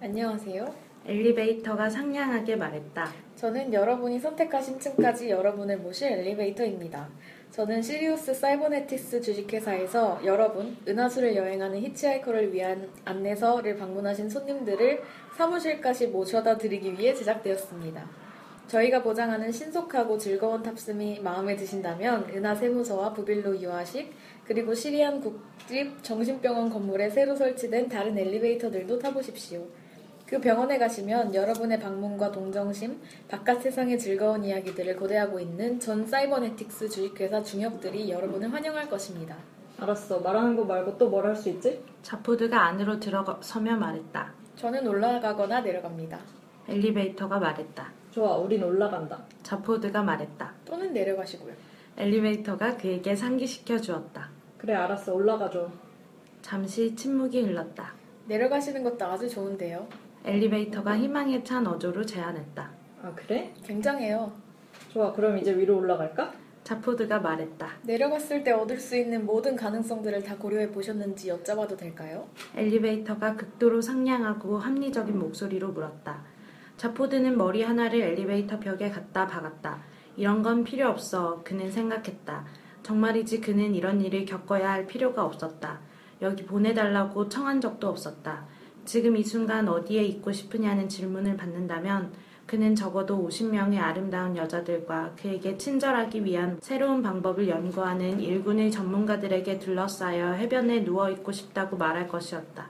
안녕하세요. 엘리베이터가 상냥하게 말했다. 저는 여러분이 선택하신 층까지 여러분을 모실 엘리베이터입니다. 저는 시리우스 사이버네틱스 주식회사에서 여러분, 은하수를 여행하는 히치하이커를 위한 안내서를 방문하신 손님들을 사무실까지 모셔다 드리기 위해 제작되었습니다. 저희가 보장하는 신속하고 즐거운 탑승이 마음에 드신다면 은하 세무서와 부빌로 유아식 그리고 시리안 국립 정신병원 건물에 새로 설치된 다른 엘리베이터들도 타보십시오. 그 병원에 가시면 여러분의 방문과 동정심, 바깥 세상의 즐거운 이야기들을 고대하고 있는 전 사이버네틱스 주식회사 중역들이 여러분을 환영할 것입니다. 알았어. 말하는 거 말고 또 뭘 할 수 있지? 자포드가 안으로 들어서며 말했다. 저는 올라가거나 내려갑니다. 엘리베이터가 말했다. 좋아, 우린 올라간다. 자포드가 말했다. 또는 내려가시고요. 엘리베이터가 그에게 상기시켜 주었다. 그래, 알았어. 올라가줘. 잠시 침묵이 흘렀다. 내려가시는 것도 아주 좋은데요. 엘리베이터가 희망에 찬 어조로 제안했다. 아, 그래? 굉장해요. 좋아, 그럼 이제 위로 올라갈까? 자포드가 말했다. 내려갔을 때 얻을 수 있는 모든 가능성들을 다 고려해 보셨는지 여쭤봐도 될까요? 엘리베이터가 극도로 상냥하고 합리적인 목소리로 물었다. 자포드는 머리 하나를 엘리베이터 벽에 갖다 박았다. 이런 건 필요 없어. 그는 생각했다. 정말이지 그는 이런 일을 겪어야 할 필요가 없었다. 여기 보내달라고 청한 적도 없었다. 지금 이 순간 어디에 있고 싶으냐는 질문을 받는다면 그는 적어도 50명의 아름다운 여자들과 그에게 친절하기 위한 새로운 방법을 연구하는 일군의 전문가들에게 둘러싸여 해변에 누워 있고 싶다고 말할 것이었다.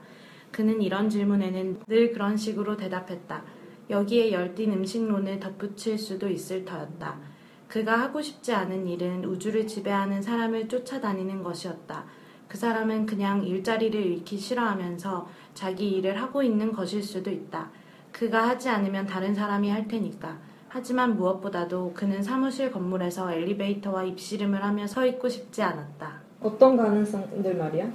그는 이런 질문에는 늘 그런 식으로 대답했다. 여기에 열띤 음식론을 덧붙일 수도 있을 터였다. 그가 하고 싶지 않은 일은 우주를 지배하는 사람을 쫓아다니는 것이었다. 그 사람은 그냥 일자리를 잃기 싫어하면서 자기 일을 하고 있는 것일 수도 있다. 그가 하지 않으면 다른 사람이 할 테니까. 하지만 무엇보다도 그는 사무실 건물에서 엘리베이터와 입씨름을 하며 서 있고 싶지 않았다. 어떤 가능성들 말이야?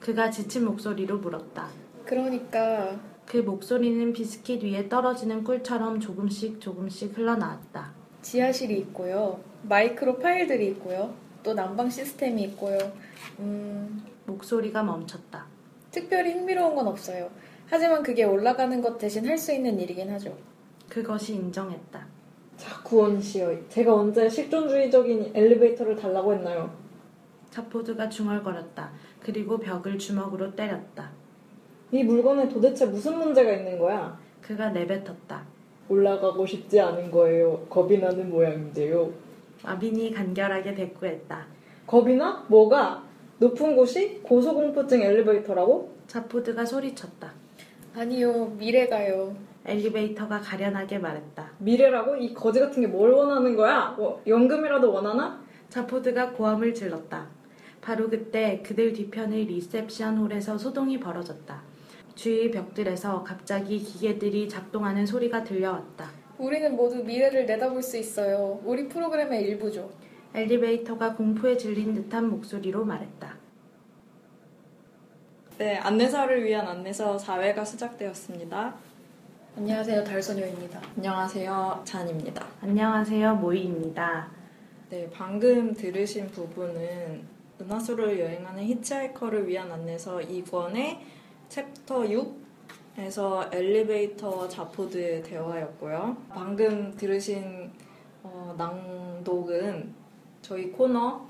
그가 지친 목소리로 물었다. 그러니까 그 목소리는 비스킷 위에 떨어지는 꿀처럼 조금씩 조금씩 흘러나왔다. 지하실이 있고요. 마이크로 파일들이 있고요. 또 난방 시스템이 있고요. 음, 목소리가 멈췄다. 특별히 흥미로운 건 없어요. 하지만 그게 올라가는 것 대신 할 수 있는 일이긴 하죠. 그것이 인정했다. 자, 구원 씨여. 제가 언제 실존주의적인 엘리베이터를 달라고 했나요? 자포드가 중얼거렸다. 그리고 벽을 주먹으로 때렸다. 이 물건에 도대체 무슨 문제가 있는 거야? 그가 내뱉었다. 올라가고 싶지 않은 거예요. 겁이 나는 모양인데요. 마빈이 간결하게 대꾸했다. 겁이 나? 뭐가? 높은 곳이 고소공포증 엘리베이터라고? 자포드가 소리쳤다. 아니요, 미래가요. 엘리베이터가 가련하게 말했다. 미래라고? 이 거지 같은 게 뭘 원하는 거야? 뭐, 연금이라도 원하나? 자포드가 고함을 질렀다. 바로 그때 그들 뒤편의 리셉션 홀에서 소동이 벌어졌다. 주위 벽들에서 갑자기 기계들이 작동하는 소리가 들려왔다. 우리는 모두 미래를 내다볼 수 있어요. 우리 프로그램의 일부죠. 엘리베이터가 공포에 질린 듯한 목소리로 말했다. 네, 안내서를 위한 안내서 4회가 시작되었습니다. 안녕하세요, 달소녀입니다. 안녕하세요, 잔입니다. 안녕하세요, 모이입니다. 네, 방금 들으신 부분은 은하수를 여행하는 히치하이커를 위한 안내서 2권의 챕터 6 에서 엘리베이터와 자포드의 대화였고요. 방금 들으신 어, 낭독은 저희 코너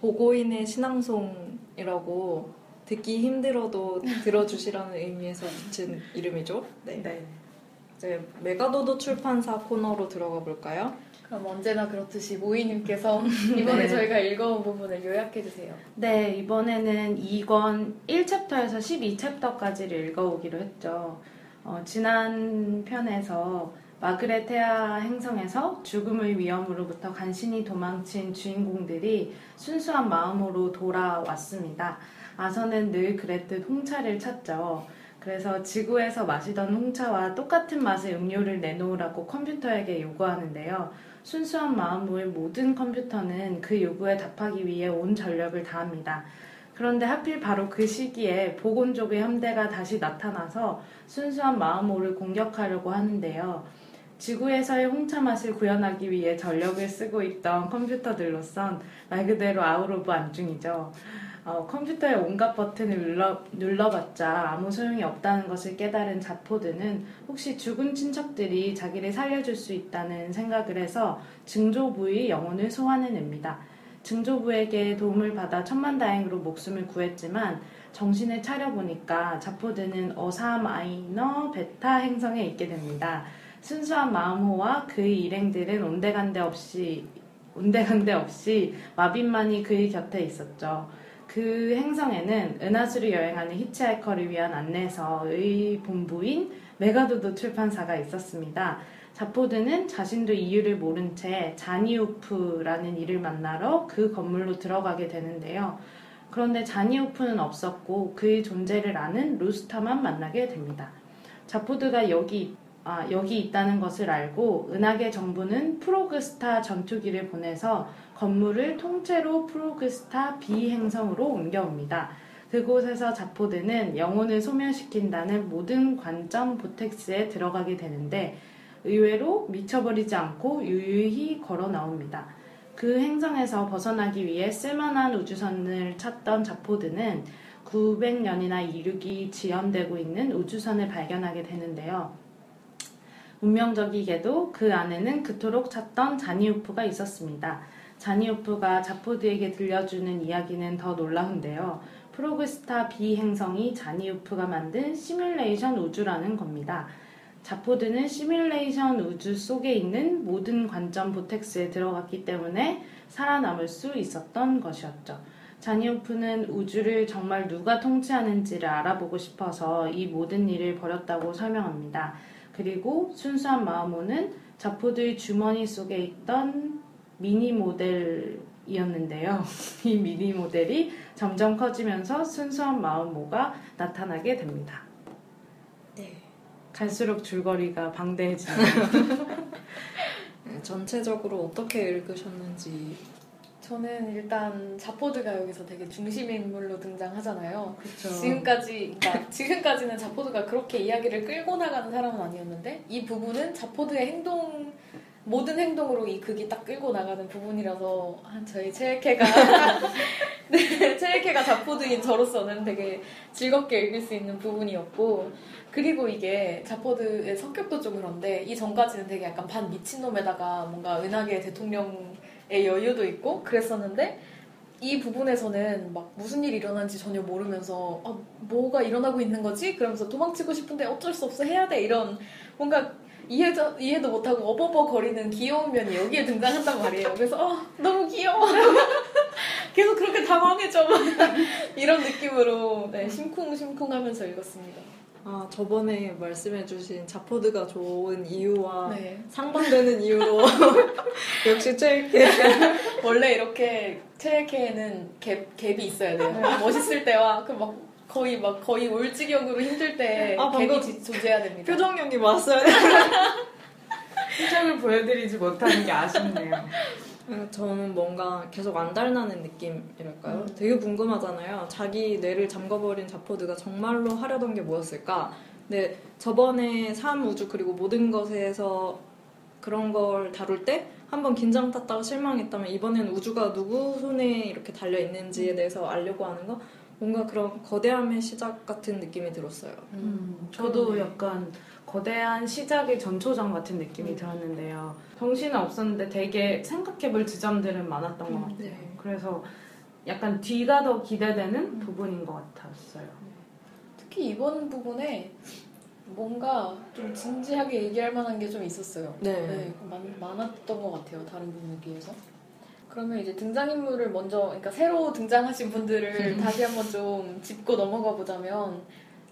보고인의 시 낭송이라고 듣기 힘들어도 들어주시라는 의미에서 붙인 이름이죠. 네. 네. 이제 메가도도 출판사 코너로 들어가 볼까요? 그럼 언제나 그렇듯이 모이님께서 이번에 네. 저희가 읽어온 부분을 요약해주세요. 네, 이번에는 2권 1챕터에서 12챕터까지를 읽어오기로 했죠. 어, 지난 편에서 마그레테아 행성에서 죽음의 위험으로부터 간신히 도망친 주인공들이 순수한 마음으로 돌아왔습니다. 아서는 늘 그랬듯 홍차를 찾죠. 그래서 지구에서 마시던 홍차와 똑같은 맛의 음료를 내놓으라고 컴퓨터에게 요구하는데요. 순수한 마음호의 모든 컴퓨터는 그 요구에 답하기 위해 온 전력을 다합니다. 그런데 하필 바로 그 시기에 보곤족의 함대가 다시 나타나서 순수한 마음호를 공격하려고 하는데요. 지구에서의 홍차 맛을 구현하기 위해 전력을 쓰고 있던 컴퓨터들로선 말 그대로 out of 안중이죠. 어, 컴퓨터의 온갖 버튼을 눌러, 눌러봤자 아무 소용이 없다는 것을 깨달은 자포드는 혹시 죽은 친척들이 자기를 살려줄 수 있다는 생각을 해서 증조부의 영혼을 소환해냅니다. 증조부에게 도움을 받아 천만다행으로 목숨을 구했지만 정신을 차려보니까 자포드는 어사 마이너 베타 행성에 있게 됩니다. 순수한 마음호와 그의 일행들은 온데간데 없이 온데간데 없이 마빈만이 그의 곁에 있었죠. 그 행성에는 은하수를 여행하는 히치하이커를 위한 안내서의 본부인 메가도도 출판사가 있었습니다. 자포드는 자신도 이유를 모른 채 자니우프라는 이를 만나러 그 건물로 들어가게 되는데요. 그런데 자니우프는 없었고 그의 존재를 아는 루스타만 만나게 됩니다. 자포드가 여기 아, 여기 있다는 것을 알고 은하계 정부는 프로그스타 전투기를 보내서 건물을 통째로 프로그스타 B 행성으로 옮겨옵니다. 그곳에서 자포드는 영혼을 소멸시킨다는 모든 관점 보텍스에 들어가게 되는데 의외로 미쳐버리지 않고 유유히 걸어 나옵니다. 그 행성에서 벗어나기 위해 쓸만한 우주선을 찾던 자포드는 900년이나 이륙이 지연되고 있는 우주선을 발견하게 되는데요. 운명적이게도 그 안에는 그토록 찾던 자니우프가 있었습니다. 자니우프가 자포드에게 들려주는 이야기는 더 놀라운데요. 프로그스타 B 행성이 자니우프가 만든 시뮬레이션 우주라는 겁니다. 자포드는 시뮬레이션 우주 속에 있는 모든 관점 보텍스에 들어갔기 때문에 살아남을 수 있었던 것이었죠. 자니오프는 우주를 정말 누가 통치하는지를 알아보고 싶어서 이 모든 일을 벌였다고 설명합니다. 그리고 순수한 마음호는 자포드의 주머니 속에 있던 미니 모델이었는데요. 이 미니 모델이 점점 커지면서 순수한 마음호가 나타나게 됩니다. 네. 갈수록 줄거리가 방대해지네요. 네, 전체적으로 어떻게 읽으셨는지 저는 일단 자포드가 여기서 되게 중심 인물로 등장하잖아요. 그렇죠. 지금까지, 그러니까 지금까지는 자포드가 그렇게 이야기를 끌고 나가는 사람은 아니었는데 이 부분은 자포드의 행동 모든 행동으로 이 극이 딱 끌고 나가는 부분이라서 한 저희 체일케가 네, 체일케가 자포드인 저로서는 되게 즐겁게 읽을 수 있는 부분이었고 그리고 이게 자포드의 성격도 좀 그런데 이 전까지는 되게 약간 반 미친놈에다가 뭔가 은하계 대통령의 여유도 있고 그랬었는데 이 부분에서는 막 무슨 일이 일어난지 전혀 모르면서 아, 뭐가 일어나고 있는 거지? 그러면서 도망치고 싶은데 어쩔 수 없어 해야 돼 이런 뭔가 이해도, 이해도 못하고 어버버 거리는 귀여운 면이 여기에 등장한단 말이에요. 그래서 어, 너무 귀여워. 계속 그렇게 당황해져. 이런 느낌으로 네, 심쿵심쿵 하면서 읽었습니다. 아 저번에 말씀해주신 자포드가 좋은 이유와 네. 상반되는 이유로 역시 최일케 원래 이렇게 체에케에는 갭, 갭이 있어야 돼요. 멋있을 때와 그 막 거의 막 거의 올지경으로 힘들 때 아, 지- 존재해야 됩니다. 표정력이 왔어요. 표정을 보여드리지 못하는 게 아쉽네요. 음, 저는 뭔가 계속 안달나는 느낌이랄까요? 음. 되게 궁금하잖아요. 자기 뇌를 잠궈버린 자포드가 정말로 하려던 게 뭐였을까? 근데 저번에 삶, 우주 그리고 모든 것에서 그런 걸 다룰 때 한번 긴장 탔다가 실망했다면 이번엔 우주가 누구 손에 이렇게 달려 있는지에 대해서 알려고 하는 거 뭔가 그런 거대함의 시작 같은 느낌이 들었어요. 음, 저도 그러네. 약간 거대한 시작의 전초전 같은 느낌이 들었는데요. 정신은 없었는데 되게 생각해볼 지점들은 많았던 것 같아요. 네. 그래서 약간 뒤가 더 기대되는 부분인 것 같았어요. 특히 이번 부분에 뭔가 좀 진지하게 얘기할 만한 게 좀 있었어요. 네. 네, 많, 많았던 것 같아요. 다른 부분에 비해서. 그러면 이제 등장인물을 먼저, 그러니까 새로 등장하신 분들을 다시 한번 좀 짚고 넘어가 보자면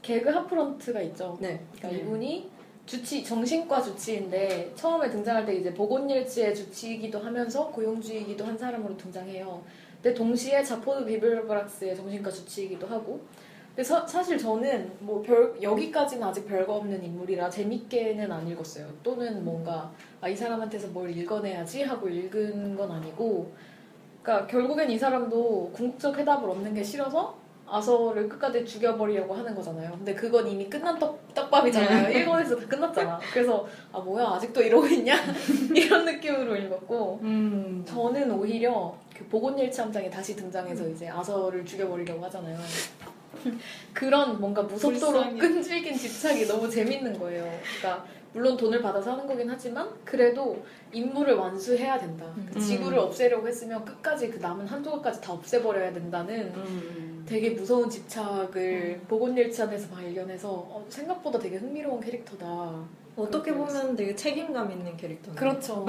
개그 하프런트가 있죠. 네. 그러니까 네. 이분이 주치 정신과 주치인데 처음에 등장할 때 이제 보건일지의 주치이기도 하면서 고용주이기도 한 사람으로 등장해요. 근데 동시에 자포드 비블브락스의 정신과 주치이기도 하고. 사, 사실 저는 뭐 별 여기까지는 아직 별거 없는 인물이라 재밌게는 안 읽었어요. 또는 뭔가 아, 이 사람한테서 뭘 읽어내야지 하고 읽은 건 아니고. 그러니까 결국엔 이 사람도 궁극적 해답을 얻는 게 싫어서 아서를 끝까지 죽여버리려고 하는 거잖아요. 근데 그건 이미 끝난 떡, 떡밥이잖아요. 일본에서 다 끝났잖아. 그래서 아 뭐야 아직도 이러고 있냐 이런 느낌으로 읽었고 음, 저는 오히려 그 보곤일치 함장이 다시 등장해서 이제 아서를 죽여버리려고 하잖아요. 그런 뭔가 무섭도록 불쌍해. 끈질긴 집착이 너무 재밌는 거예요. 그러니까 물론 돈을 받아서 하는 거긴 하지만 그래도 임무를 완수해야 된다. 그 음. 지구를 없애려고 했으면 끝까지 그 남은 한 조각까지 다 없애버려야 된다는 음. 되게 무서운 집착을 보곤일치 안에서 발견해서 어, 생각보다 되게 흥미로운 캐릭터다. 어떻게 보면 되게 책임감 있는 캐릭터네요. 그렇죠.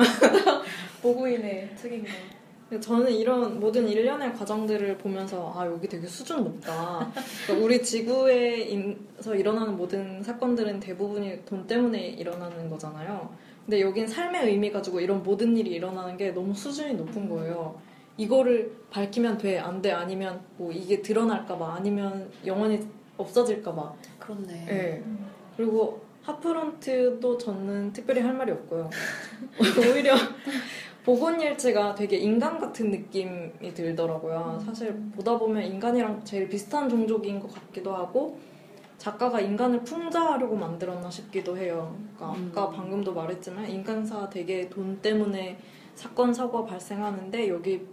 보고인의 책임감. 저는 이런 모든 일련의 과정들을 보면서 아 여기 되게 수준 높다. 그러니까 우리 지구에서 일어나는 모든 사건들은 대부분이 돈 때문에 일어나는 거잖아요. 근데 여긴 삶의 의미 가지고 이런 모든 일이 일어나는 게 너무 수준이 높은 거예요. 이거를 밝히면 돼, 안 돼, 아니면 뭐 이게 드러날까봐, 아니면 영원히 없어질까봐. 그렇네. 예. 그리고 하프런트도 저는 특별히 할 말이 없고요. 오히려 보건일체가 되게 인간 같은 느낌이 들더라고요. 사실 보다 보면 인간이랑 제일 비슷한 종족인 것 같기도 하고 작가가 인간을 풍자하려고 만들었나 싶기도 해요. 그러니까 음. 아까 방금도 말했지만 인간사 되게 돈 때문에 사건 사고가 발생하는데 여기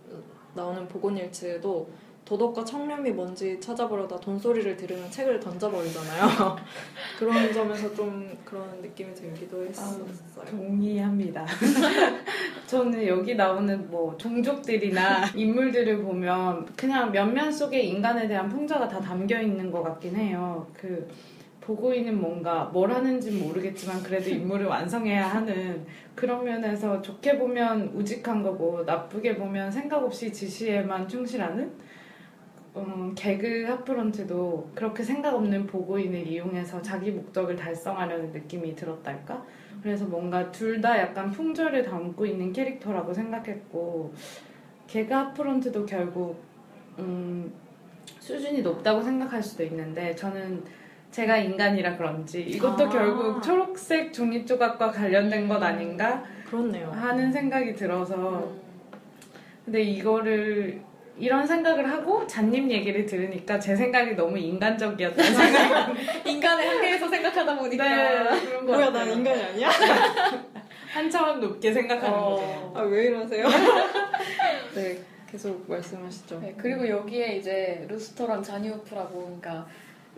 나오는 보건일체도 도덕과 청렴이 뭔지 찾아보려다 돈소리를 들으면 책을 던져버리잖아요. 그런 점에서 좀 그런 느낌이 들기도 했었어요. 동의합니다. 저는 여기 나오는 뭐 종족들이나 인물들을 보면 그냥 면면 속에 인간에 대한 풍자가 다 담겨 있는 것 같긴 해요. 그 보고인은 뭔가 뭘 하는지 모르겠지만 그래도 인물을 완성해야 하는 그런 면에서 좋게 보면 우직한 거고 나쁘게 보면 생각 없이 지시에만 충실하는 음, 개그 하프런트도 그렇게 생각 없는 보고인을 이용해서 자기 목적을 달성하려는 느낌이 들었달까? 그래서 뭔가 둘 다 약간 풍조를 담고 있는 캐릭터라고 생각했고 개그 하프런트도 결국 음, 수준이 높다고 생각할 수도 있는데 저는 제가 인간이라 그런지 이것도 아. 결국 초록색 종이 조각과 관련된 것 아닌가 그렇네요. 하는 생각이 들어서 음. 근데 이거를 이런 생각을 하고 잔님 얘기를 들으니까 제 생각이 너무 인간적이었다는 생각이 인간의 한계에서 생각하다 보니까 네, 그런 뭐야, 같아요. 난 인간이 아니야? 한 차원 높게 생각하는 어. 거죠. 아, 왜 이러세요? 네, 계속 말씀하시죠. 네, 그리고 여기에 이제 루스터랑 자니우프라고 그러니까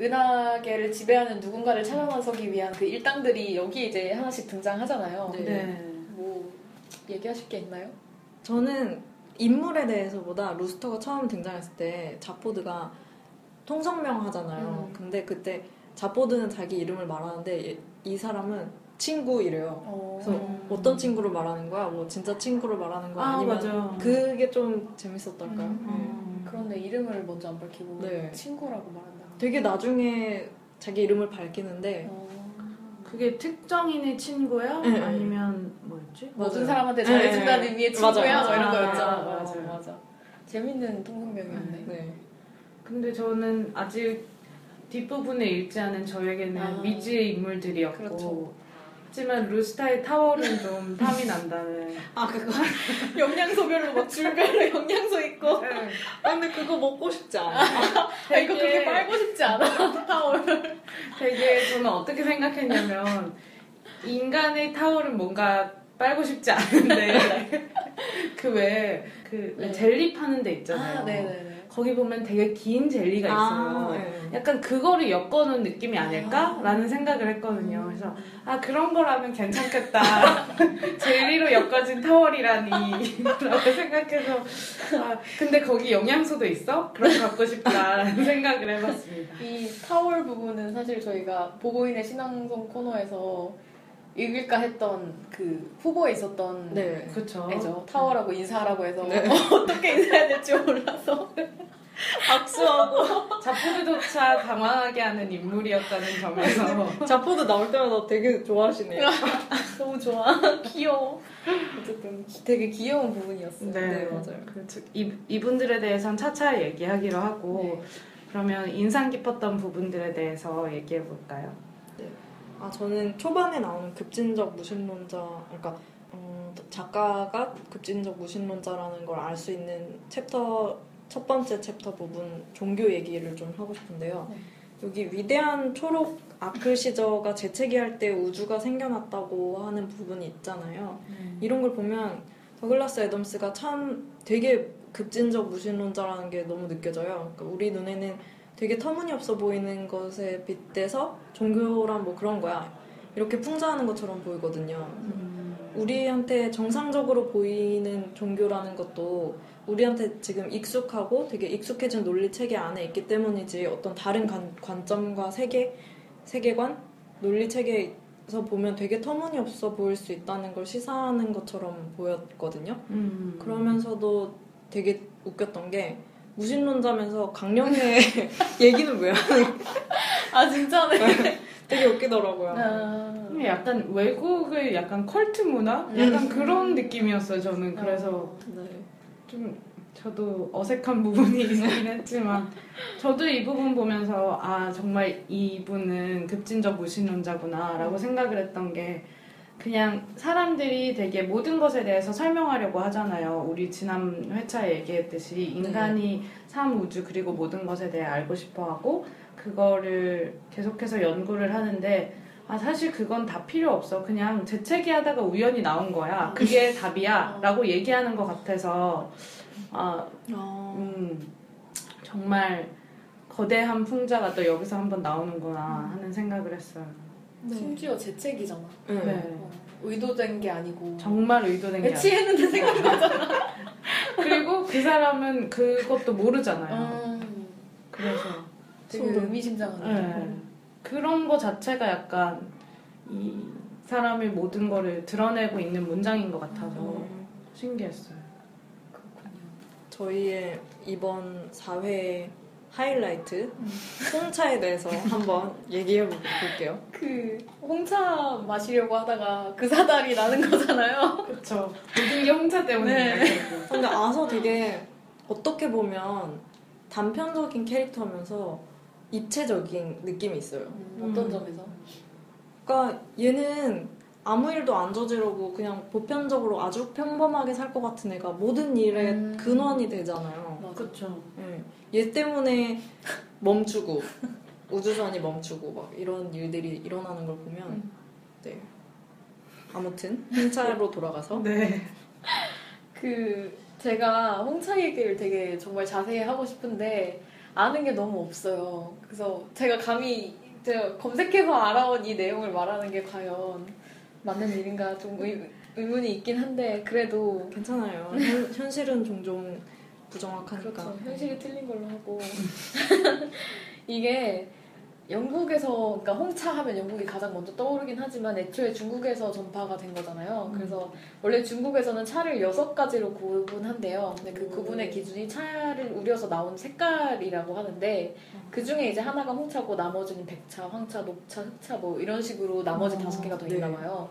은하계를 지배하는 누군가를 찾아 나서기 위한 그 일당들이 여기 이제 하나씩 등장하잖아요. 네. 네. 뭐 얘기하실 게 있나요? 저는 인물에 대해서보다 루스터가 처음 등장했을 때 자포드가 통성명 하잖아요. 음. 근데 그때 자포드는 자기 이름을 말하는데 이- 이 사람은 친구 이래요. 어, 그래서 어떤 친구를 말하는 거야? 뭐 진짜 친구를 말하는 거야? 아, 아니면 맞아. 그게 좀 재밌었달까요? 음. 그런데 이름을 먼저 안 밝히고 네. 친구라고 말한다. 네. 되게 나중에 자기 이름을 밝히는데 어, 그게 특정인의 친구야? 네, 네. 아니면 뭐였지? 모든. 사람한테 네, 잘해준다는 네. 의미의 친구야 뭐 이런 맞아요. 거였죠. 아, 어, 맞아요. 맞아. 재밌는 통성명이었네. 네. 근데 저는 아직 뒷부분에 읽지 않은 저에게는 아. 미지의 인물들이었고 그렇죠. 하지만 루스타의 타워는 좀 탐이 난다는 아 그거 영양소별로 막 줄별로 영양소 있고. 아, 근데 그거 먹고 싶지 않아. 아 이거 그렇게 빨고 싶지 않아 타월. 되게 저는 어떻게 생각했냐면 인간의 타월은 뭔가 빨고 싶지 않은데 그왜그 네. 젤리 파는 데 있잖아요. 아 네네네. 거기 보면 되게 긴 젤리가 있어요. 네. 약간 그거를 엮어놓은 느낌이 아닐까라는 생각을 했거든요. 그래서 아 그런 거라면 괜찮겠다. 젤리로 엮어진 타월이라니 라고 생각해서 아 근데 거기 영양소도 있어? 그럼 갖고 싶다라는 생각을 해봤습니다. 이 타월 부분은 사실 저희가 보고인의 신앙송 코너에서 읽을까 했던 그 후보에 있었던 네. 그렇죠. 애죠. 타월하고 인사하라고 해서 네. 어떻게 인사해야 될지 몰라서 악수하고 자포드조차 당황하게 하는 인물이었다는 점에서 자포드 나올 때마다 되게 좋아하시네요. 너무 좋아. 귀여워. 어쨌든 되게 귀여운 부분이었어요. 네, 맞아요. 그렇죠. 이, 이분들에 대해서는 차차 얘기하기로 하고 그러면 인상 깊었던 부분들에 대해서 얘기해 볼까요? 아 저는 초반에 나오는 급진적 무신론자, 그러니까 음, 작가가 급진적 무신론자라는 걸 알 수 있는 챕터 첫 번째 챕터 부분 종교 얘기를 좀 하고 싶은데요. 네. 여기 위대한 초록 아클시저가 재채기할 때 우주가 생겨났다고 하는 부분이 있잖아요. 이런 걸 보면 더글라스 애덤스가 참 되게 급진적 무신론자라는 게 너무 느껴져요. 그러니까 우리 눈에는 되게 터무니없어 보이는 것에 빗대서 종교란 뭐 그런 거야. 이렇게 풍자하는 것처럼 보이거든요. 우리한테 정상적으로 보이는 종교라는 것도 우리한테 지금 익숙하고 되게 익숙해진 논리 체계 안에 있기 때문이지 어떤 다른 관, 관점과 세계, 세계관, 논리 체계에서 보면 되게 터무니없어 보일 수 있다는 걸 시사하는 것처럼 보였거든요. 음. 그러면서도 되게 웃겼던 게 무신론자면서 강령의 얘기는 왜 하는 아 진짜네. 되게 웃기더라고요. 아, 약간 외국의 약간 컬트 문화? 음. 약간 그런 느낌이었어요, 저는. 그래서 네. 좀 저도 어색한 부분이 있긴 했지만 저도 이 부분 보면서 아 정말 이분은 급진적 무신론자구나라고 생각을 했던 게 그냥 사람들이 되게 모든 것에 대해서 설명하려고 하잖아요. 우리 지난 회차에 얘기했듯이 인간이 삶, 우주 그리고 모든 것에 대해 알고 싶어 하고 그거를 계속해서 연구를 하는데 아 사실 그건 다 필요 없어. 그냥 재채기 하다가 우연히 나온 거야. 그게 답이야라고 얘기하는 것 같아서 아 아, 음, 정말 거대한 풍자가 또 여기서 한번 나오는구나 하는 생각을 했어요. 네. 심지어 재채기잖아. 네. 네. 어, 의도된 게 아니고. 정말 의도된 게. 배치했는데 생각나잖아. 그리고 그 사람은 그것도 모르잖아요. 음, 그래서 되게. 의미심장하네. 네. 그런 거 자체가 약간 이 사람의 모든 거를 드러내고 있는 문장인 것 같아서 음, 신기했어요. 그렇군요. 저희의 이번 4회 하이라이트 홍차에 대해서 한번 얘기해 볼게요. 그 홍차 마시려고 하다가 그 사달이 나는 거잖아요. 그렇죠. 모든 게 홍차 때문이에요. 네. 근데 아서 되게 어떻게 보면 단편적인 캐릭터면서 입체적인 느낌이 있어요. 음, 어떤 음. 점에서? 그러니까 얘는 아무 일도 안 저지르고 그냥 보편적으로 아주 평범하게 살 것 같은 애가 모든 일의 음. 근원이 되잖아요. 그렇죠. 예. 얘 때문에 멈추고 우주선이 멈추고 막 이런 일들이 일어나는 걸 보면 음. 네. 아무튼 홍차로 돌아가서 네. 그 제가 홍차 얘기를 되게 정말 자세히 하고 싶은데 아는 게 너무 없어요. 그래서 제가 감히 제가 검색해서 알아온 이 내용을 말하는 게 과연 맞는 일인가 좀 의, 의문이 있긴 한데 그래도 괜찮아요. 현, 현실은 종종 부정확하니까. 그렇죠. 현실이 틀린 걸로 하고 이게 영국에서 그러니까 홍차 하면 영국이 가장 먼저 떠오르긴 하지만 애초에 중국에서 전파가 된 거잖아요. 그래서 원래 중국에서는 차를 여섯 가지로 구분한대요. 근데 그 오. 구분의 기준이 차를 우려서 나온 색깔이라고 하는데 그 중에 이제 하나가 홍차고 나머지는 백차, 황차, 녹차, 흑차 뭐 이런 식으로 나머지 어, 다섯 개가 더 네. 있나 봐요.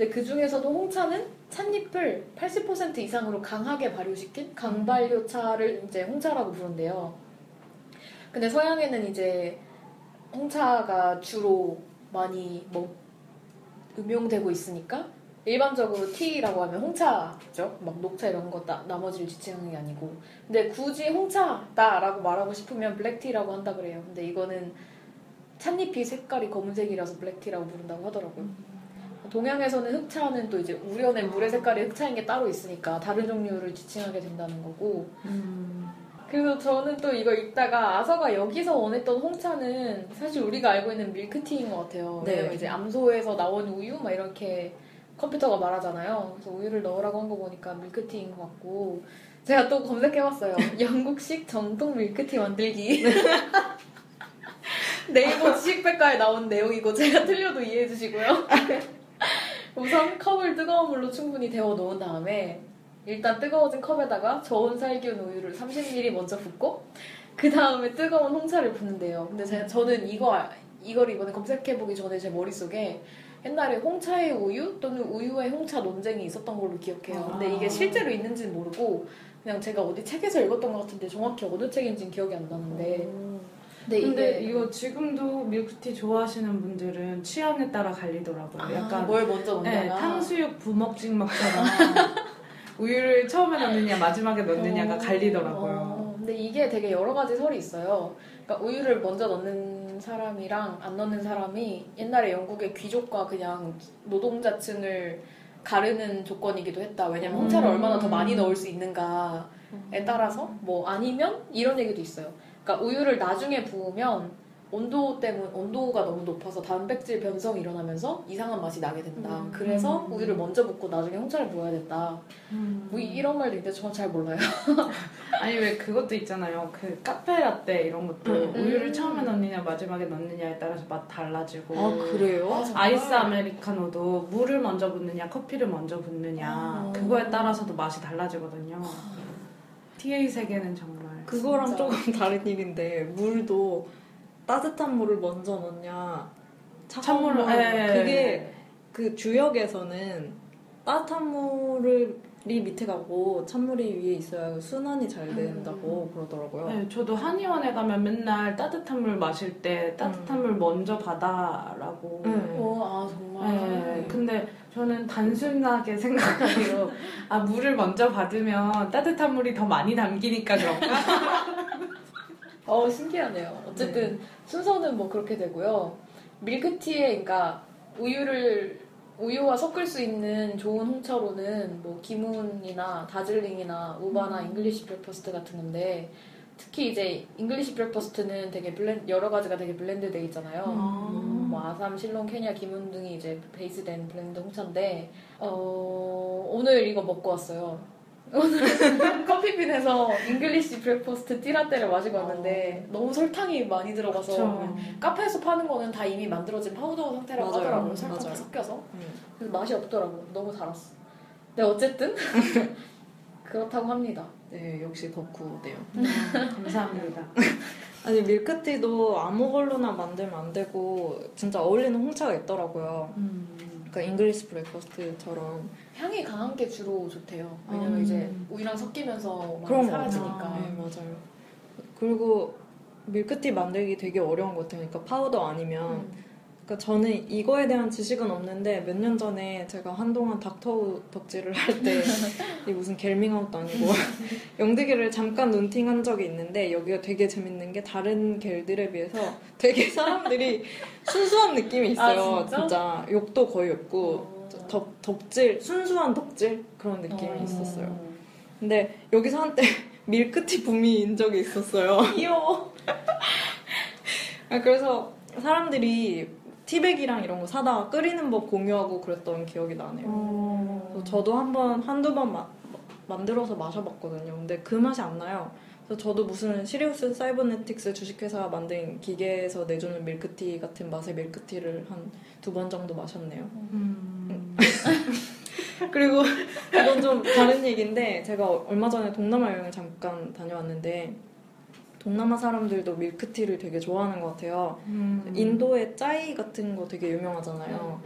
근데 그 중에서도 홍차는 찻잎을 80% 이상으로 강하게 발효시킨 강발효차를 이제 홍차라고 부른대요. 근데 서양에는 이제 홍차가 주로 많이 뭐 음용되고 있으니까 일반적으로 티라고 하면 홍차죠. 막 녹차 이런 거 나, 나머지를 지칭하는 게 아니고. 근데 굳이 홍차다라고 말하고 싶으면 블랙티라고 한다 그래요. 근데 이거는 찻잎이 색깔이 검은색이라서 블랙티라고 부른다고 하더라고요. 동양에서는 흑차는 또 이제 우려낸 물의 색깔이 흑차인 게 따로 있으니까 다른 종류를 지칭하게 된다는 거고. 음. 그래서 저는 또 이거 읽다가 아서가 여기서 원했던 홍차는 사실 우리가 알고 있는 밀크티인 것 같아요. 네. 왜냐면 이제 암소에서 나온 우유 막 이렇게 컴퓨터가 말하잖아요. 그래서 우유를 넣으라고 한 거 보니까 밀크티인 것 같고 제가 또 검색해봤어요. 영국식 정통 밀크티 만들기. 네이버 지식백과에 나온 내용이고 제가 틀려도 이해해 주시고요. 우선 컵을 뜨거운 물로 충분히 데워 놓은 다음에 일단 뜨거워진 컵에다가 저온 살균 우유를 30ml 먼저 붓고 그 다음에 뜨거운 홍차를 붓는데요. 근데 제가 저는 이거 알- 이걸 이번에 검색해 보기 전에 제 머릿속에 옛날에 홍차의 우유 또는 우유의 홍차 논쟁이 있었던 걸로 기억해요. 근데 이게 아. 실제로 있는지는 모르고 그냥 제가 어디 책에서 읽었던 것 같은데 정확히 어느 책인지는 기억이 안 나는데 근데, 근데 이게 이거 지금도 밀크티 좋아하시는 분들은 취향에 따라 갈리더라고요. 아, 약간 뭘 먼저 넣나 네, 탕수육 부먹찍 먹처럼 우유를 처음에 넣느냐 마지막에 넣느냐가 어, 갈리더라고요. 어, 근데 이게 되게 여러 가지 설이 있어요. 그러니까 우유를 먼저 넣는 사람이랑 안 넣는 사람이 옛날에 영국의 귀족과 그냥 노동자층을 가르는 조건이기도 했다. 왜냐면 홍차를 음. 얼마나 더 많이 넣을 수 있는가에 따라서 뭐 아니면 이런 얘기도 있어요. 그러니까 우유를 나중에 부으면 온도 때문 온도가 너무 높아서 단백질 변성이 일어나면서 이상한 맛이 나게 된다. 음. 그래서 우유를 먼저 붓고 나중에 홍차를 부어야 됐다. 뭐 이런 말도 있는데 저는 잘 몰라요. 아니 왜 그것도 있잖아요. 그 카페 라떼 이런 것도 음. 우유를 처음에 넣느냐 마지막에 넣느냐에 따라서 맛 달라지고 아 그래요? 아 이스 아메리카노도 물을 먼저 붓느냐 커피를 먼저 붓느냐 아. 그거에 따라서도 맛이 달라지거든요. TA 세계는 정말 그거랑 진짜. 조금 다른 얘기인데 물도 따뜻한 물을 먼저 넣냐 차가운 찬물을- 물 예. 그게 그 주역에서는 따뜻한 물이 밑에 가고 찬물이 위에 있어야 순환이 잘 된다고 그러더라고요. 네, 저도 한의원에 가면 맨날 따뜻한 물 마실 때 따뜻한 물 먼저 받아라고. 음. 오, 아 정말. 네, 근데 저는 단순하게 생각하기로 아 물을 먼저 받으면 따뜻한 물이 더 많이 담기니까 그런가? 어 신기하네요. 어쨌든 순서는 뭐 그렇게 되고요. 밀크티에 그러니까 우유를 우유와 섞을 수 있는 좋은 홍차로는 뭐 기문이나 다즐링이나 우바나 English Breakfast 같은 건데 특히 이제 English Breakfast는 되게 blen 여러 가지가 되게 blend 돼 있잖아요. 뭐 아삼, 실론, 케냐, 기문 등이 이제 베이스된 blend 홍차인데 어, 오늘 이거 먹고 왔어요. 오늘 커피빈에서 English Breakfast tea latte를 마시고 왔는데 너무 설탕이 많이 들어가서 그쵸. 카페에서 파는 거는 다 이미 만들어진 파우더 상태라고 맞아요. 하더라고요. 설탕 맞아요. 섞여서. 음. 그래서 맛이 없더라고요. 너무 달았어. 근데 어쨌든 그렇다고 합니다. 네, 역시 덕후네요. 감사합니다. 아니 밀크티도 아무 걸로나 만들면 안 되고 진짜 어울리는 홍차가 있더라고요. 음. 그러니까 English Breakfast처럼 향이 강한 게 주로 좋대요. 왜냐면 음. 이제 우유랑 섞이면서 그런 거 사라지니까. 같아요. 네, 맞아요. 그리고 밀크티 만들기 되게 어려운 것 같아요. 그러니까 파우더 아니면 음. 그러니까 저는 이거에 대한 지식은 없는데 몇 년 전에 제가 한동안 닥터후 덕질을 할 때 이 무슨 갤밍아웃도 아니고 영드갤을 잠깐 눈팅한 적이 있는데 여기가 되게 재밌는 게 다른 갤들에 비해서 되게 사람들이 순수한 느낌이 있어요. 아, 진짜? 욕도 거의 없고 어. 덕, 덕질 순수한 덕질 그런 느낌이 어. 있었어요. 근데 여기서 한때 밀크티 붐이 인 적이 있었어요. 귀여워. 아, 그래서 사람들이 티백이랑 이런 거 사다가 끓이는 법 공유하고 그랬던 기억이 나네요. 어. 저도 한 번 한두 번 마- 만들어서 마셔봤거든요. 근데 그 맛이 안 나요. 그래서 저도 무슨 시리우스 사이버네틱스 주식회사가 만든 기계에서 내주는 밀크티 같은 맛의 밀크티를 한 두 번 정도 마셨네요. 음. 그리고 이건 좀 다른 얘기인데 제가 얼마 전에 동남아 여행을 잠깐 다녀왔는데 동남아 사람들도 밀크티를 되게 좋아하는 것 같아요. 음. 인도의 짜이 같은 거 되게 유명하잖아요.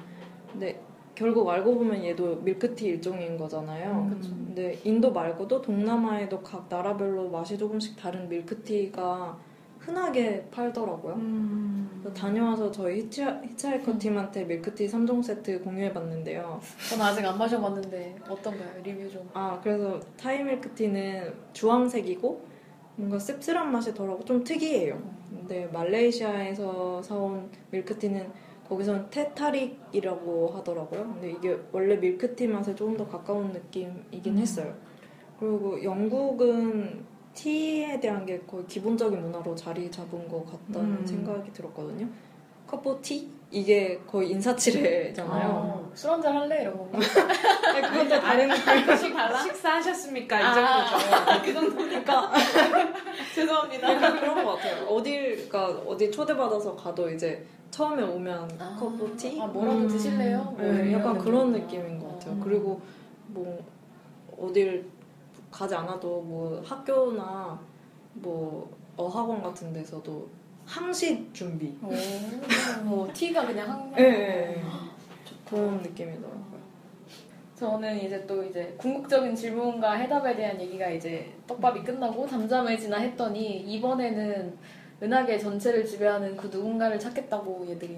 근데 결국 알고 보면 얘도 밀크티 일종인 거잖아요. 음. 근데 인도 말고도 동남아에도 각 나라별로 맛이 조금씩 다른 밀크티가 흔하게 팔더라고요. 음. 다녀와서 저희 히치, 히치하이커 팀한테 밀크티 3종 세트 공유해봤는데요. 전 아직 안 마셔봤는데 어떤가요? 리뷰 좀. 아, 그래서 타이 밀크티는 주황색이고 뭔가 씁쓸한 맛이 덜하고 좀 특이해요. 근데 말레이시아에서 사온 밀크티는 거기선 teh tarik이라고 하더라고요. 근데 이게 원래 밀크티 맛에 조금 더 가까운 느낌이긴 했어요. 그리고 영국은 티에 대한 게 거의 기본적인 문화로 자리 잡은 것 같다는 음. 생각이 들었거든요. 커피 티? 이게 거의 인사치레잖아요. 어, 술 한잔 할래? 건 가? 아니, 그건 또 다른 식, 식사하셨습니까? 이 아. 정도죠. 그 정도니까. 죄송합니다. 약간 그런 것 같아요. 어딜, 그러니까 어디 초대받아서 가도 이제 처음에 오면 아. 커피 티? 아, 뭐라도 음. 드실래요? 뭐 네, 약간 그런. 느낌인 것 같아요. 음. 그리고 뭐 어딜 가지 않아도 뭐 학교나 뭐 어학원 같은 데서도 항시 준비 오, 뭐 티가 그냥 한. 예, 예, 예. 그런 느낌이더라고요. 저는 이제 또 이제 궁극적인 질문과 해답에 대한 얘기가 이제 떡밥이 끝나고 잠잠해지나 했더니 이번에는 은하계 전체를 지배하는 그 누군가를 찾겠다고 얘들이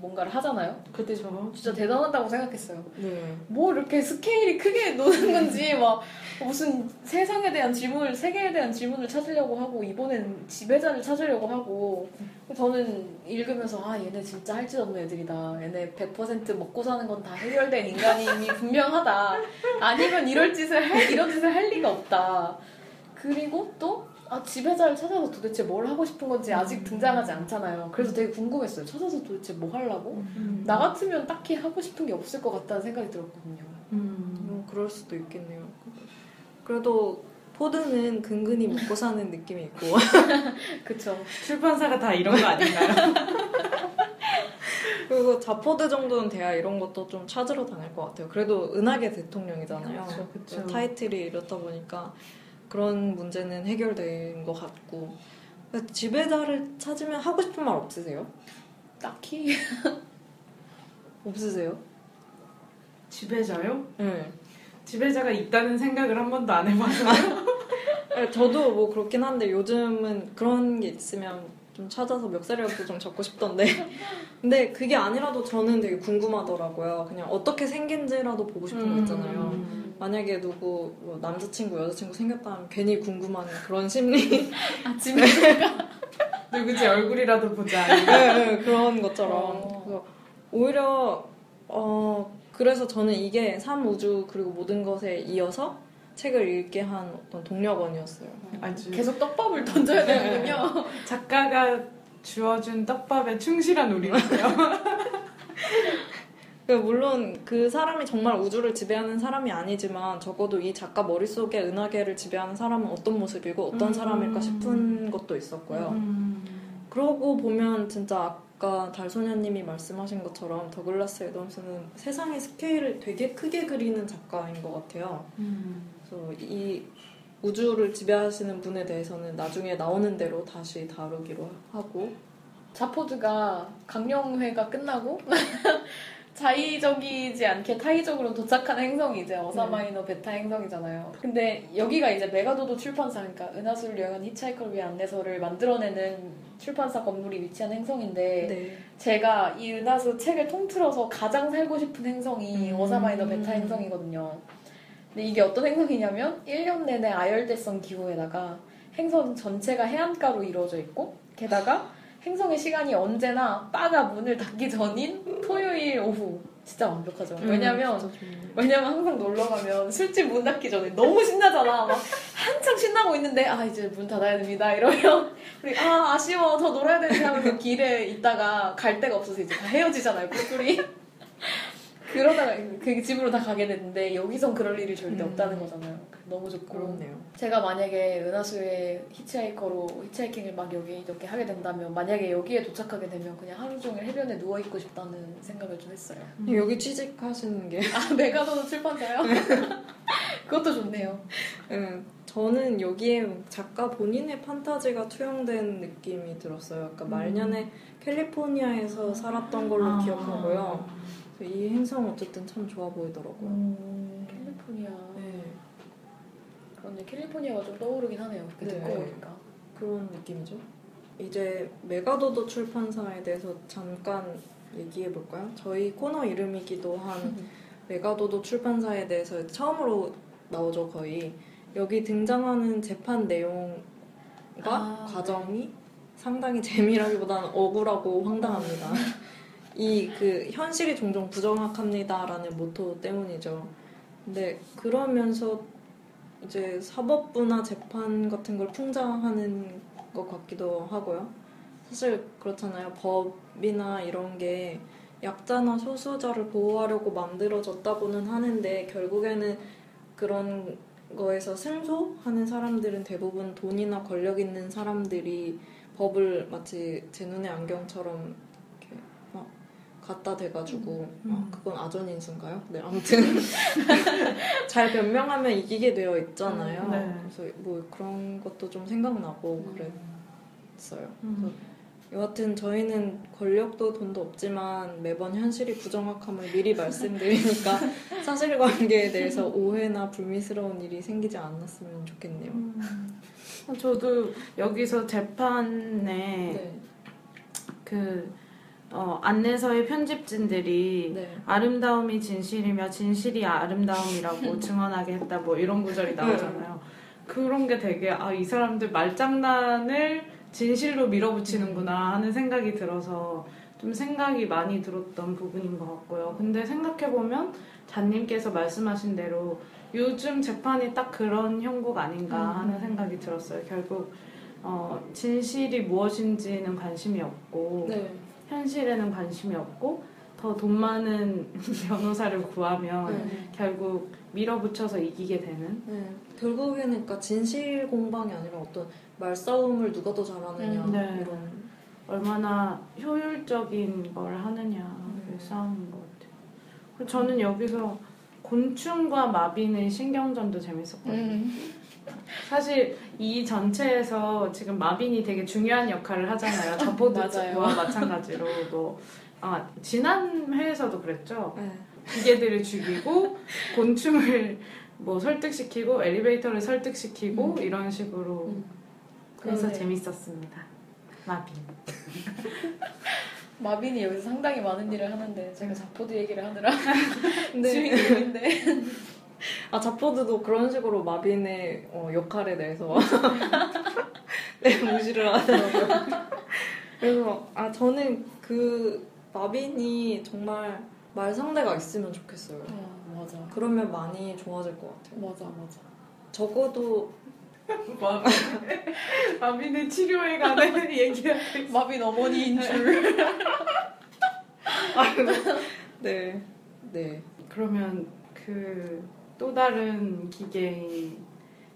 뭔가를 하잖아요. 그때 그쵸. 진짜 대단하다고 생각했어요. 네. 뭐 이렇게 스케일이 크게 노는 건지 막 무슨 세상에 대한 질문을 세계에 대한 질문을 찾으려고 하고 이번엔 지배자를 찾으려고 하고 저는 읽으면서 아 얘네 진짜 할 짓 없는 애들이다 얘네 100% 먹고 사는 건 다 해결된 인간임이 분명하다 아니면 이럴 짓을 할 이런 짓을 할 리가 없다 그리고 또 아, 지배자를 찾아서 도대체 뭘 하고 싶은 건지 아직 등장하지 않잖아요. 그래서 되게 궁금했어요. 찾아서 도대체 뭐 하려고? 음. 나 같으면 딱히 하고 싶은 게 없을 것 같다는 생각이 들었거든요. 음. 뭐 그럴 수도 있겠네요. 그래도 포드는 근근히 먹고 사는 느낌이 있고 그쵸. 출판사가 다 이런 거 아닌가요? 그리고 자포드 정도는 돼야 이런 것도 좀 찾으러 다닐 것 같아요. 그래도 은하계 대통령이잖아요. 그쵸, 그쵸. 타이틀이 이렇다 보니까 그런 문제는 해결된 것 같고 지배자를 찾으면 하고 싶은 말 없으세요? 딱히. 없으세요? 지배자요? 네. 지배자가 있다는 생각을 한 번도 안 해봐서요. 네, 저도 뭐 그렇긴 한데 요즘은 그런 게 있으면 좀 찾아서 멱살이라도 좀 잡고 싶던데 근데 그게 아니라도 저는 되게 궁금하더라고요 그냥 어떻게 생긴지라도 보고 싶은 거 있잖아요 음. 만약에 누구 뭐 남자친구 여자친구 생겼다면 괜히 궁금한 그런 심리 아침에. 누구지 얼굴이라도 보자. 네, 네, 그런 것처럼 어. 그래서 오히려 어 그래서 저는 이게 삶 우주 그리고 모든 것에 이어서 책을 읽게 한 어떤 동력원이었어요 아주 계속 떡밥을 던져야 되는군요. 작가가 주어준 떡밥에 충실한 우리고요. 그 물론 그 사람이 정말 우주를 지배하는 사람이 아니지만 적어도 이 작가 머릿속에 은하계를 지배하는 사람은 어떤 모습이고 어떤 음. 사람일까 싶은 것도 있었고요. 음. 그러고 보면 진짜 아까 달소녀님이 말씀하신 것처럼 더글라스 애덤스는 세상의 스케일을 되게 크게 그리는 작가인 것 같아요. 음. 그래서 이 우주를 지배하시는 분에 대해서는 나중에 나오는 대로 다시 다루기로 하고 자포드가 강령회가 끝나고 자의적이지 않게 타의적으로 도착하는 행성이 이제 어사마이너 베타 행성이잖아요. 근데 여기가 이제 메가도도 출판사, 그러니까 은하수를 여행하는 히치하이커를 위한 안내서를 만들어내는 출판사 건물이 위치한 행성인데 네. 제가 이 은하수 책을 통틀어서 가장 살고 싶은 행성이 음. 어사마이너 베타 행성이거든요. 근데 이게 어떤 행성이냐면 1년 내내 아열대성 기후에다가 행성 전체가 해안가로 이루어져 있고 게다가 행성의 시간이 언제나 바가 문을 닫기 전인 토요일 오후 진짜 완벽하죠. 왜냐면 음, 진짜 좋네요. 왜냐면 항상 놀러 가면 술집 문 닫기 전에 너무 신나잖아. 막 한창 신나고 있는데 아 이제 문 닫아야 됩니다. 이러면 우리 아 아쉬워 더 놀아야 되는데 하면서 길에 있다가 갈 데가 없어서 이제 다 헤어지잖아요. 꿀꿀이. 그러다가 그 집으로 다 가게 됐는데 여기선 그럴 일이 절대 음. 없다는 거잖아요. 너무 좋고. 그렇네요. 제가 만약에 은하수에 히치하이커로 히치하이킹을 막 여기 이렇게 하게 된다면 만약에 여기에 도착하게 되면 그냥 하루 종일 해변에 누워 있고 싶다는 생각을 좀 했어요. 여기 취직하시는 게 아 메가도는 출판사요? 그것도 좋네요. 음, 저는 여기에 작가 본인의 판타지가 투영된 느낌이 들었어요. 그러니까 말년에 캘리포니아에서 살았던 걸로 아. 기억하고요. 그래서 이 행성 어쨌든 참 좋아 보이더라고요. 음, 캘리포니아. 네, 그런데 캘리포니아가 좀 떠오르긴 하네요. 네. 듣고 보니까. 그런 느낌이죠. 이제 메가도도 출판사에 대해서 잠깐 얘기해 볼까요? 저희 코너 이름이기도 한 메가도도 출판사에 대해서 처음으로 나오죠 거의 여기 등장하는 재판 내용과 아, 과정이 상당히 재미라기보다는 억울하고 황당합니다. 이 그 현실이 종종 부정확합니다라는 모토 때문이죠. 근데 그러면서 이제 사법부나 재판 같은 걸 풍자하는 것 같기도 하고요. 사실 그렇잖아요. 법이나 이런 게 약자나 소수자를 보호하려고 만들어졌다고는 하는데 결국에는 그런 거에서 승소하는 사람들은 대부분 돈이나 권력 있는 사람들이 법을 마치 제 눈의 안경처럼 갖다 대가지고 음. 아, 그건 아전인수인가요? 네 아무튼 잘 변명하면 이기게 되어 있잖아요. 음, 네. 그래서 뭐 그런 것도 좀 생각나고 그랬어요. 음. 여하튼 저희는 권력도 돈도 없지만 매번 현실이 부정확함을 미리 말씀드리니까 사실관계에 대해서 오해나 불미스러운 일이 생기지 않았으면 좋겠네요. 음. 저도 여기서 재판에 네. 그 어, 안내서의 편집진들이 네. 아름다움이 진실이며 진실이 아름다움이라고 증언하게 했다 뭐 이런 구절이 나오잖아요. 그런 게 되게 아 이 사람들 말장난을 진실로 밀어붙이는구나 하는 생각이 들어서 좀 생각이 많이 들었던 부분인 것 같고요. 근데 생각해 보면 잔님께서 말씀하신 대로 요즘 재판이 딱 그런 형국 아닌가 하는 생각이 들었어요. 결국 어, 진실이 무엇인지는 관심이 없고 네. 현실에는 관심이 없고 더 돈 많은 변호사를 구하면 네. 결국 밀어붙여서 이기게 되는 네. 결국에는 그러니까 진실 공방이 아니라 어떤 말싸움을 누가 더 잘하느냐 음, 네. 이런 얼마나 효율적인 걸 하느냐의 음. 싸움인 것 같아요. 그리고 저는 여기서 곤충과 마비는 신경전도 재밌었거든요. 음. 사실 이 전체에서 지금 마빈이 되게 중요한 역할을 하잖아요. 맞아요. 마찬가지로 뭐 아, 지난 회에서도 그랬죠. 네. 기계들을 죽이고 곤충을 뭐 설득시키고 엘리베이터를 설득시키고 이런 식으로 음. 그래서 그러네. 재밌었습니다. 마빈. 마빈이 여기서 상당히 많은 일을 하는데 제가 자포드 얘기를 하느라 근데 주인공인데 아 자포드도 그런 식으로 마빈의 어, 역할에 대해서 네, 무시를 하더라고요. 그래서 아 저는 그 마빈이 정말 말 상대가 있으면 좋겠어요. 어, 맞아 그러면 많이 좋아질 것 같아요. 맞아 맞아 적어도 마빈의 치료에 관한 얘기하고 마빈 어머니인 줄 네, 네. 그러면 그 또 다른 기계인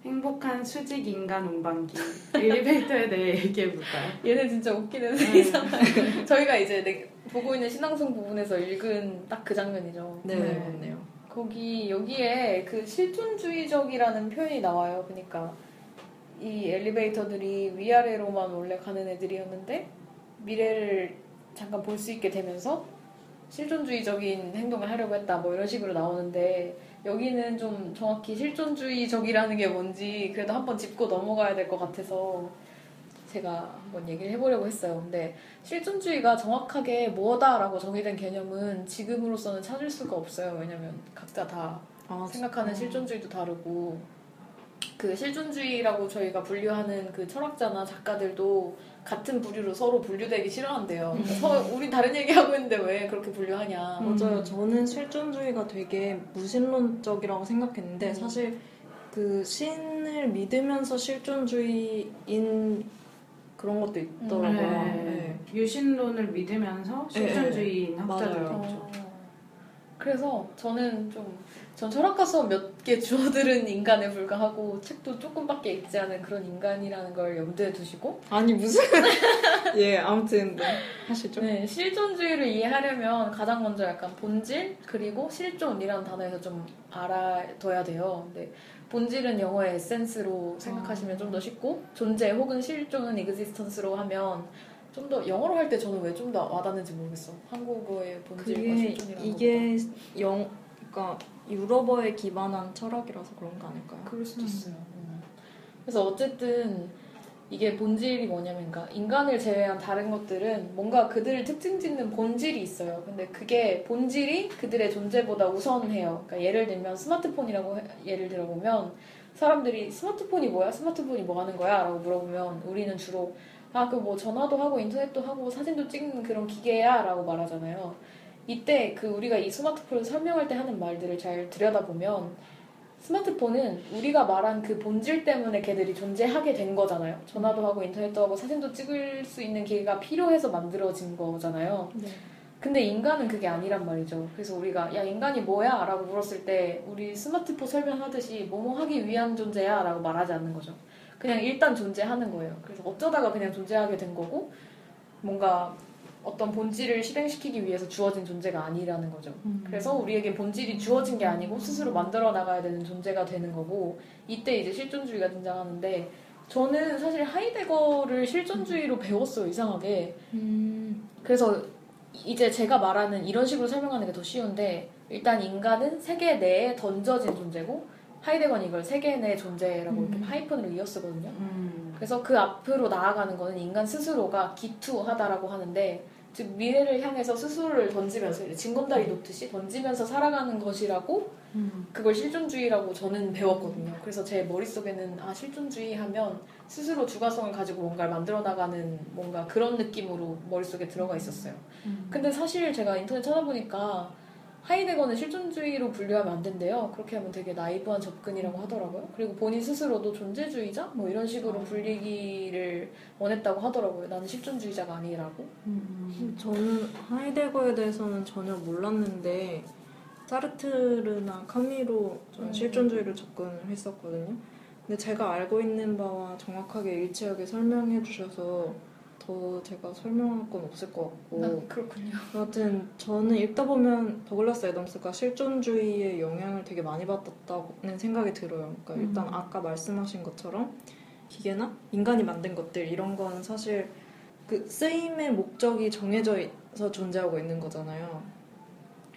행복한 수직 인간 운반기 엘리베이터에 대해 얘기해 볼까요? 얘네 진짜 웃기는 애잖아요 저희가 이제 내- 보고 있는 신앙송 부분에서 읽은 딱 그 장면이죠 네, 네. 맞네요. 거기 여기에 그 실존주의적이라는 표현이 나와요. 그러니까 이 엘리베이터들이 위아래로만 원래 가는 애들이었는데 미래를 잠깐 볼 수 있게 되면서 실존주의적인 행동을 하려고 했다. 뭐 이런 식으로 나오는데 여기는 좀 정확히 실존주의적이라는 게 뭔지 그래도 한번 짚고 넘어가야 될 것 같아서 제가 한번 얘기를 해보려고 했어요. 근데 실존주의가 정확하게 뭐다라고 정의된 개념은 지금으로서는 찾을 수가 없어요. 왜냐면 각자 다 아, 생각하는 실존주의도 다르고 그 실존주의라고 저희가 분류하는 그 철학자나 작가들도 같은 부류로 서로 분류되기 싫어한대요. 그러니까 서, 우린 다른 얘기하고 있는데 왜 그렇게 분류하냐. 음. 맞아요. 저는 실존주의가 되게 무신론적이라고 생각했는데 음. 사실 그 신을 믿으면서 실존주의인 그런 것도 있더라고요. 네. 유신론을 믿으면서 실존주의인 네. 학자들도. 있죠. 어, 그래서 저는 좀, 전 철학과 수업 몇 개 주워들은 인간에 불과하고 책도 조금밖에 읽지 않은 그런 인간이라는 걸 염두에 두시고 아니 무슨 예 아무튼 네. 하시죠. 네, 실존주의를 이해하려면 가장 먼저 약간 본질 그리고 실존이라는 단어에서 좀 알아둬야 돼요. 근데 본질은 영어의 에센스로 생각하시면 좀더 쉽고 존재 혹은 실존은 existence로 하면 좀 더 영어로 할 때 저는 왜 좀 더 와닿는지 모르겠어. 한국어의 본질과 실존이라는 이게 영 그러니까 유럽어에 기반한 철학이라서 그런 거 아닐까요? 그럴 수도 있어요. 음. 그래서 어쨌든 이게 본질이 뭐냐면 그러니까 인간을 제외한 다른 것들은 뭔가 그들을 특징 짓는 본질이 있어요. 근데 그게 본질이 그들의 존재보다 우선해요. 그러니까 예를 들면 스마트폰이라고 해- 예를 들어보면 사람들이 스마트폰이 뭐야? 스마트폰이 뭐 하는 거야? 라고 물어보면 우리는 주로 아, 그 뭐 전화도 하고 인터넷도 하고 사진도 찍는 그런 기계야? 라고 말하잖아요. 이때 그 우리가 이 스마트폰을 설명할 때 하는 말들을 잘 들여다보면 스마트폰은 우리가 말한 그 본질 때문에 걔들이 존재하게 된 거잖아요. 전화도 하고 인터넷도 하고 사진도 찍을 수 있는 기회가 필요해서 만들어진 거잖아요. 네. 근데 인간은 그게 아니란 말이죠. 그래서 우리가 야 인간이 뭐야? 라고 물었을 때 우리 스마트폰 설명하듯이 뭐뭐 하기 위한 존재야? 라고 말하지 않는 거죠. 그냥 일단 존재하는 거예요. 그래서 어쩌다가 그냥 존재하게 된 거고 뭔가 어떤 본질을 실행시키기 위해서 주어진 존재가 아니라는 거죠. 그래서 우리에게 본질이 주어진 게 아니고 스스로 만들어 나가야 되는 존재가 되는 거고 이때 이제 실존주의가 등장하는데 저는 사실 하이데거를 실존주의로 배웠어요 이상하게 음. 그래서 이제 제가 말하는 이런 식으로 설명하는 게 더 쉬운데 일단 인간은 세계 내에 던져진 존재고 하이데거는 이걸 세계 내 존재라고 이렇게 하이픈으로 이어 쓰거든요 음. 그래서 그 앞으로 나아가는 거는 인간 스스로가 기투하다라고 하는데 즉 미래를 향해서 스스로를 던지면서 이제 징검다리 놓듯이 던지면서 살아가는 것이라고 음. 그걸 실존주의라고 저는 배웠거든요. 그래서 제 머릿속에는 아 실존주의 하면 스스로 주가성을 가지고 뭔가를 만들어 나가는 뭔가 그런 느낌으로 머릿속에 들어가 있었어요. 음. 근데 사실 제가 인터넷 찾아보니까 하이데거는 실존주의로 분류하면 안 된대요. 그렇게 하면 되게 나이브한 접근이라고 하더라고요. 그리고 본인 스스로도 존재주의자? 뭐 이런 식으로 불리기를 원했다고 하더라고요. 나는 실존주의자가 아니라고. 음. 저는 하이데거에 대해서는 전혀 몰랐는데 사르트르나 카미로 음. 실존주의를 접근을 했었거든요. 근데 제가 알고 있는 바와 정확하게 일치하게 설명해 주셔서 더 제가 설명할 건 없을 것 같고 아, 그렇군요. 여하튼 저는 읽다 보면 더글라스 애덤스가 실존주의의 영향을 되게 많이 받았다는 생각이 들어요. 그러니까 일단 음. 아까 말씀하신 것처럼 기계나 인간이 만든 것들 이런 건 사실 그 쓰임의 목적이 정해져서 존재하고 있는 거잖아요.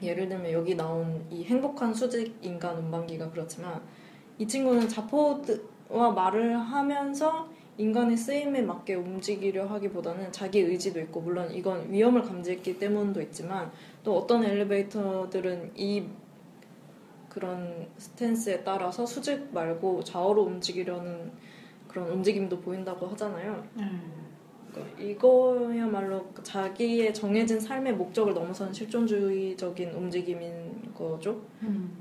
예를 들면 여기 나온 이 행복한 수직 인간 운반기가 그렇지만 이 친구는 자포드와 말을 하면서 인간의 쓰임에 맞게 움직이려 하기보다는 자기 의지도 있고 물론 이건 위험을 감지했기 때문도 있지만 또 어떤 엘리베이터들은 이 그런 스탠스에 따라서 수직 말고 좌우로 움직이려는 그런 움직임도 보인다고 하잖아요. 음. 그러니까 이거야말로 자기의 정해진 삶의 목적을 넘어선 실존주의적인 움직임인 거죠. 음.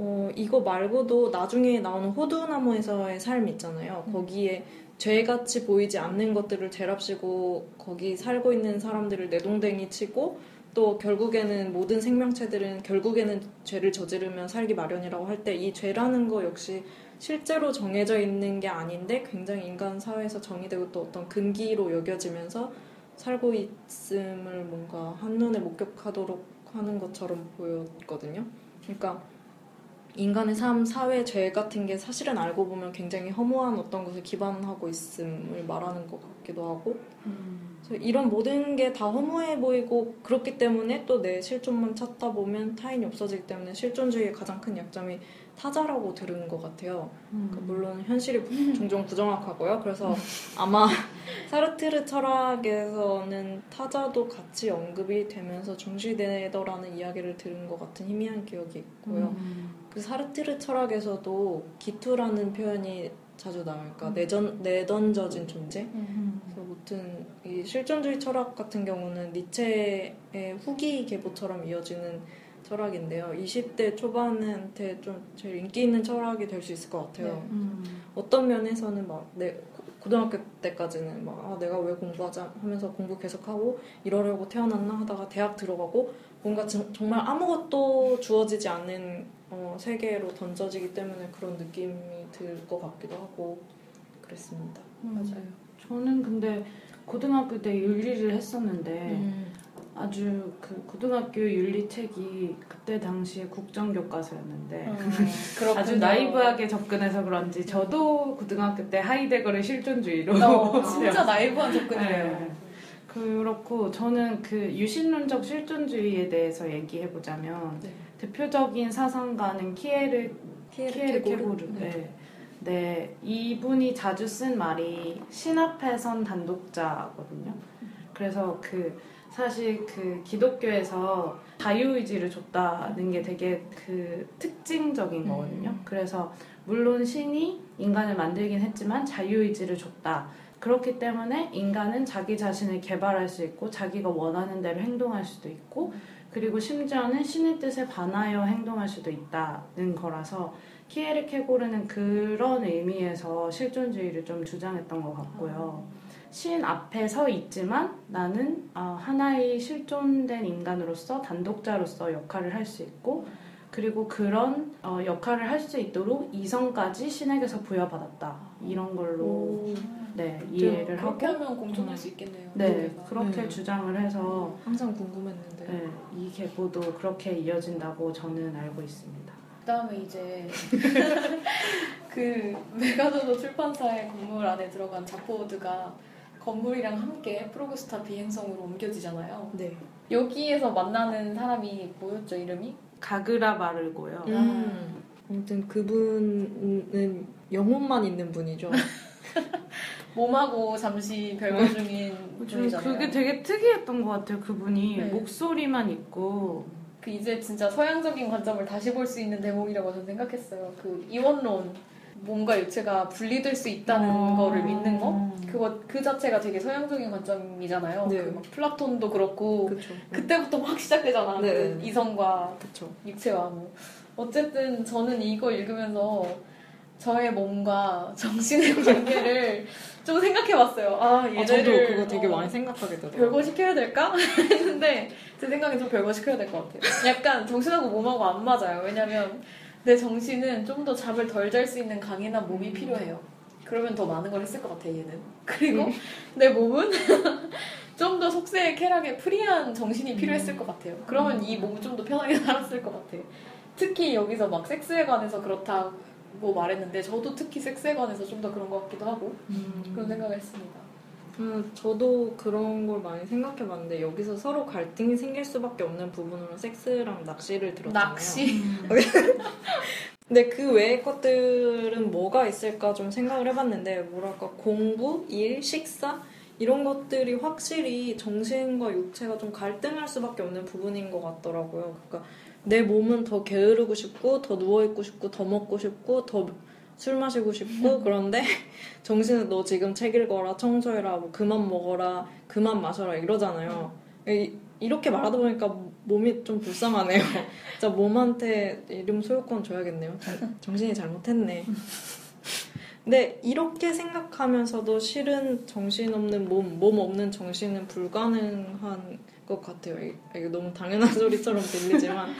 어, 이거 말고도 나중에 나오는 호두나무에서의 삶 있잖아요. 거기에 죄같이 보이지 않는 것들을 죄랍시고 거기 살고 있는 사람들을 내동댕이 치고 또 결국에는 모든 생명체들은 결국에는 죄를 저지르면 살기 마련이라고 할 때 이 죄라는 거 역시 실제로 정해져 있는 게 아닌데 굉장히 인간 사회에서 정의되고 또 어떤 근기로 여겨지면서 살고 있음을 뭔가 한눈에 목격하도록 하는 것처럼 보였거든요. 그러니까 인간의 삶, 사회, 죄 같은 게 사실은 알고 보면 굉장히 허무한 어떤 것을 기반하고 있음을 말하는 것 같기도 하고 음. 이런 모든 게 다 허무해 보이고 그렇기 때문에 또 내 실존만 찾다 보면 타인이 없어지기 때문에 실존주의의 가장 큰 약점이 타자라고 들은 것 같아요. 음. 그러니까 물론 현실이 종종 부정확하고요. 그래서 아마 사르트르 철학에서는 타자도 같이 언급이 되면서 중시되더라는 이야기를 들은 것 같은 희미한 기억이 있고요. 음. 그 사르트르 철학에서도 기투라는 표현이 자주 나와요. 그러니까 내전, 내던져진 존재? 음. 그래서 무튼 이 실존주의 철학 같은 경우는 니체의 후기 계보처럼 이어지는 철학인데요. 20대 초반한테 좀 제일 인기 있는 철학이 될 수 있을 것 같아요. 네. 음. 어떤 면에서는 막 내 고등학교 때까지는 막 아, 내가 왜 공부하자 하면서 공부 계속하고 이러려고 태어났나 하다가 대학 들어가고 뭔가 정- 정말 아무것도 주어지지 않는 어, 세계로 던져지기 때문에 그런 느낌이 들 것 같기도 하고 그랬습니다. 음. 맞아요. 저는 근데 고등학교 때 윤리를 했었는데 음. 아주 그 고등학교 윤리 책이 그때 당시에 국정 교과서였는데 어, 그렇군요. 아주 나이브하게 접근해서 그런지 저도 고등학교 때 하이데거를 실존주의로 어, 진짜 나이브한 접근이에요. 네. 그렇고 저는 그 유신론적 실존주의에 대해서 얘기해 보자면 네. 대표적인 사상가는 키에르 키에르 케고르. 네. 네. 네, 이분이 자주 쓴 말이 신 앞에선 단독자거든요. 그래서 그 사실 그 기독교에서 자유의지를 줬다는 게 되게 그 특징적인 음. 거거든요. 그래서 물론 신이 인간을 만들긴 했지만 자유의지를 줬다. 그렇기 때문에 인간은 자기 자신을 개발할 수 있고 자기가 원하는 대로 행동할 수도 있고 그리고 심지어는 신의 뜻에 반하여 행동할 수도 있다는 거라서 키에르 케고르는 그런 의미에서 실존주의를 좀 주장했던 것 같고요. 신 앞에 서 있지만 나는 아, 하나의 실존된 인간으로서 단독자로서 역할을 할 수 있고 그리고 그런 어, 역할을 할 수 있도록 이성까지 신에게서 부여받았다 이런 걸로 네 이해를 하고 그렇게 하면 공존할 수 있겠네요. 네 우리가. 그렇게 네. 주장을 해서 항상 궁금했는데 네, 이 계보도 그렇게 이어진다고 저는 알고 있습니다. 그다음에 이제 그 메가도도 출판사의 건물 안에 들어간 자포드가 건물이랑 함께 프로그스타 비행성으로 옮겨지잖아요. 네. 여기에서 만나는 사람이 뭐였죠 이름이? 가그라 마르고요. 음. 아무튼 그분은 영혼만 있는 분이죠. 몸하고 잠시 별거 중인 저는 분이잖아요. 그게 되게 특이했던 것 같아요. 그분이 네. 목소리만 있고 그 이제 진짜 서양적인 관점을 다시 볼 수 있는 대목이라고 저는 생각했어요. 그 이원론 몸과 육체가 분리될 수 있다는 어. 거를 믿는 거 그거 그 자체가 되게 서양적인 관점이잖아요. 네. 그막 플라톤도 그렇고 그렇죠. 그때부터 막 시작되잖아. 네. 그 이성과 그렇죠. 육체와 뭐 어쨌든 저는 이거 읽으면서 저의 몸과 정신의 관계를 좀 생각해봤어요. 아 아, 얘네를 저도 그거 되게 어, 많이 생각하게 되더라고요. 별거 시켜야 될까? 했는데 제 생각엔 좀 별거 시켜야 될 것 같아요. 약간 정신하고 몸하고 안 맞아요. 왜냐면 내 정신은 좀 더 잠을 덜 잘 수 있는 강인한 몸이 필요해요. 그러면 더 많은 걸 했을 것 같아 얘는. 그리고 내 몸은 좀 더 속세의 쾌락에 프리한 정신이 필요했을 것 같아요. 그러면 이 몸은 좀 더 편하게 살았을 것 같아요. 특히 여기서 막 섹스에 관해서 그렇다고 말했는데 저도 특히 섹스에 관해서 좀 더 그런 것 같기도 하고 그런 생각을 했습니다. 음, 저도 그런 걸 많이 생각해 봤는데 여기서 서로 갈등이 생길 수밖에 없는 부분으로 섹스랑 낚시를 들었잖아요. 낚시. 근데 그 외의 것들은 뭐가 있을까 좀 생각을 해봤는데 뭐랄까 공부, 일, 식사 이런 것들이 확실히 정신과 육체가 좀 갈등할 수밖에 없는 부분인 것 같더라고요. 그러니까 내 몸은 더 게으르고 싶고 더 누워 있고 싶고 더 먹고 싶고 더 술 마시고 싶고 그런데 정신은 너 지금 책 읽어라 청소해라 뭐 그만 먹어라 그만 마셔라 이러잖아요. 이- 이렇게 말하다 보니까 몸이 좀 불쌍하네요. 진짜 몸한테 이름 소유권 줘야겠네요. 정- 정신이 잘못했네. 근데 이렇게 생각하면서도 실은 정신없는 몸, 몸 없는 정신은 불가능한 것 같아요. 이- 이거 너무 당연한 소리처럼 들리지만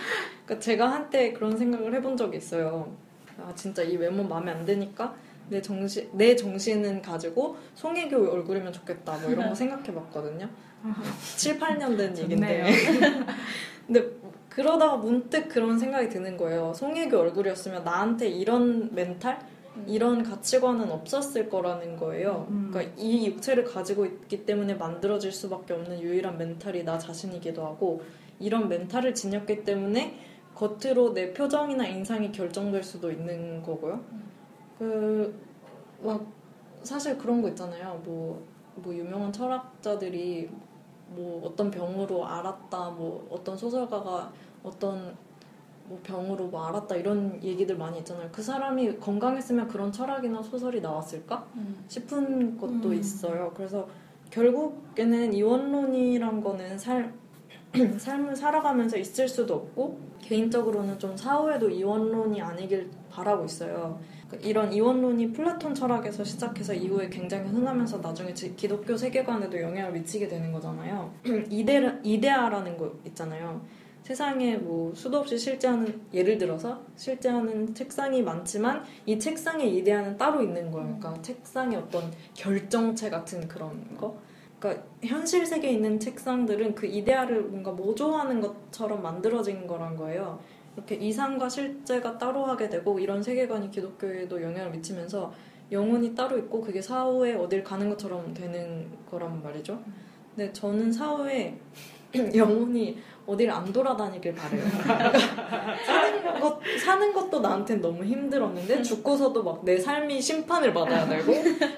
그러니까 제가 한때 그런 생각을 해본 적이 있어요. 아 진짜 이 외모 마음에 안 드니까 내 정신 내 정신은 가지고 송혜교 얼굴이면 좋겠다 뭐 이런 거 생각해 봤거든요. 7, 8년 된 얘긴데. 근데 그러다가 문득 그런 생각이 드는 거예요. 송혜교 얼굴이었으면 나한테 이런 멘탈, 이런 가치관은 없었을 거라는 거예요. 음. 그러니까 이 육체를 가지고 있기 때문에 만들어질 수밖에 없는 유일한 멘탈이 나 자신이기도 하고 이런 멘탈을 지녔기 때문에 겉으로 내 표정이나 인상이 결정될 수도 있는 거고요. 그 막 사실 그런 거 있잖아요. 뭐, 뭐 유명한 철학자들이 뭐 어떤 병으로 알았다, 뭐 어떤 소설가가 어떤 뭐 병으로 뭐 알았다 이런 얘기들 많이 있잖아요. 그 사람이 건강했으면 그런 철학이나 소설이 나왔을까 싶은 것도 음. 있어요. 그래서 결국에는 이원론이란 거는 살 삶을 살아가면서 있을 수도 없고 개인적으로는 좀 사후에도 이원론이 아니길 바라고 있어요. 그러니까 이런 이원론이 플라톤 철학에서 시작해서 이후에 굉장히 흔하면서 나중에 지- 기독교 세계관에도 영향을 미치게 되는 거잖아요. 이데, 이데아라는 거 있잖아요. 세상에 뭐 수도 없이 실제하는 예를 들어서 실제하는 책상이 많지만 이 책상의 이데아는 따로 있는 거예요. 그러니까 책상의 어떤 결정체 같은 그런 거. 그러니까 현실 세계에 있는 책상들은 그 이데아를 뭔가 모조하는 것처럼 만들어진 거란 거예요. 이렇게 이상과 실제가 따로 하게 되고 이런 세계관이 기독교에도 영향을 미치면서 영혼이 따로 있고 그게 사후에 어딜 가는 것처럼 되는 거란 말이죠. 근데 저는 사후에 영혼이 어딜 안 돌아다니길 바래요. 그러니까 사는 것 사는 것도 나한테는 너무 힘들었는데 죽고서도 막 내 삶이 심판을 받아야 되고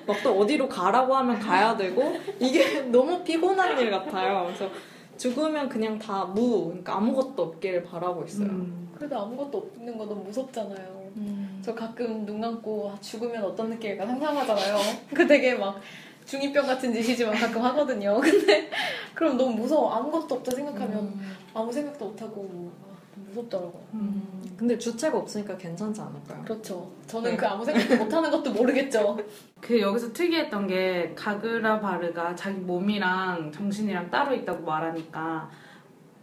막 또 어디로 가라고 하면 가야 되고 이게 너무 피곤한 일 같아요. 그래서 죽으면 그냥 다 무, 그러니까 아무것도 없길 바라고 있어요. 음. 그래도 아무것도 없는 거 너무 무섭잖아요. 음. 저 가끔 눈 감고 아, 죽으면 어떤 느낌일까 상상하잖아요. 그 되게 막 중2병 같은 짓이지만 가끔 하거든요. 근데 그럼 너무 무서워. 아무것도 없다 생각하면 아무 생각도 못하고 아, 무섭더라고요. 음. 근데 주체가 없으니까 괜찮지 않을까요? 그렇죠. 저는 네. 그 아무 생각도 못하는 것도 모르겠죠. 그 여기서 특이했던 게 가그라 바르가 자기 몸이랑 정신이랑 따로 있다고 말하니까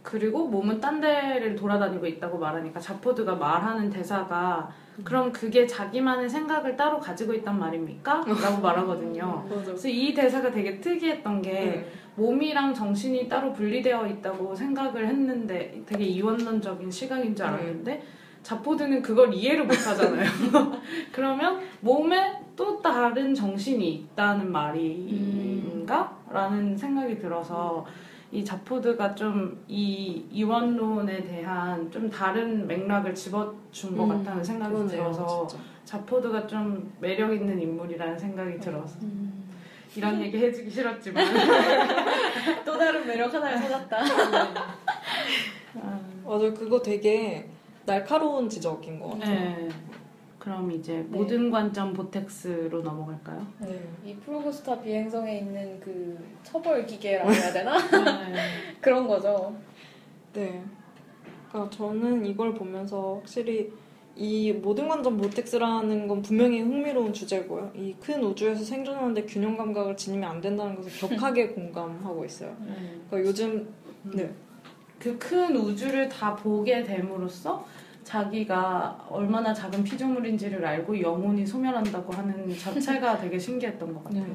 그리고 몸은 딴 데를 돌아다니고 있다고 말하니까 자포드가 말하는 대사가 그럼 그게 자기만의 생각을 따로 가지고 있단 말입니까? 라고 말하거든요. 그래서 이 대사가 되게 특이했던 게 네. 몸이랑 정신이 따로 분리되어 있다고 생각을 했는데 되게 이원론적인 시각인 줄 알았는데 자포드는 그걸 이해를 못 하잖아요. 그러면 몸에 또 다른 정신이 있다는 말인가? 라는 생각이 들어서 이 자포드가 좀 이 이원론에 대한 좀 다른 맥락을 집어준 것 음, 같다는 생각이 그러네요, 들어서 진짜. 자포드가 좀 매력 있는 인물이라는 생각이 들어서 이런 얘기 해주기 싫었지만 또 다른 매력 하나를 찾았다. 아, 맞아요. 그거 되게 날카로운 지적인 것 같아요. 네. 그럼 이제 모든 관점 보텍스로 넘어갈까요? 네. 이 프로그스타 비행성에 있는 그 처벌 기계라고 해야 되나? 네. 그런 거죠. 네. 그러니까 저는 이걸 보면서 확실히 이 모든 관점 모텍스라는 건 분명히 흥미로운 주제고요. 이 큰 우주에서 생존하는데 균형 감각을 지니면 안 된다는 것을 격하게 공감하고 있어요. 네. 그러니까 요즘 네. 그 큰 우주를 다 보게 됨으로써 자기가 얼마나 작은 피조물인지를 알고 영혼이 소멸한다고 하는 자체가 되게 신기했던 것 같아요. 네,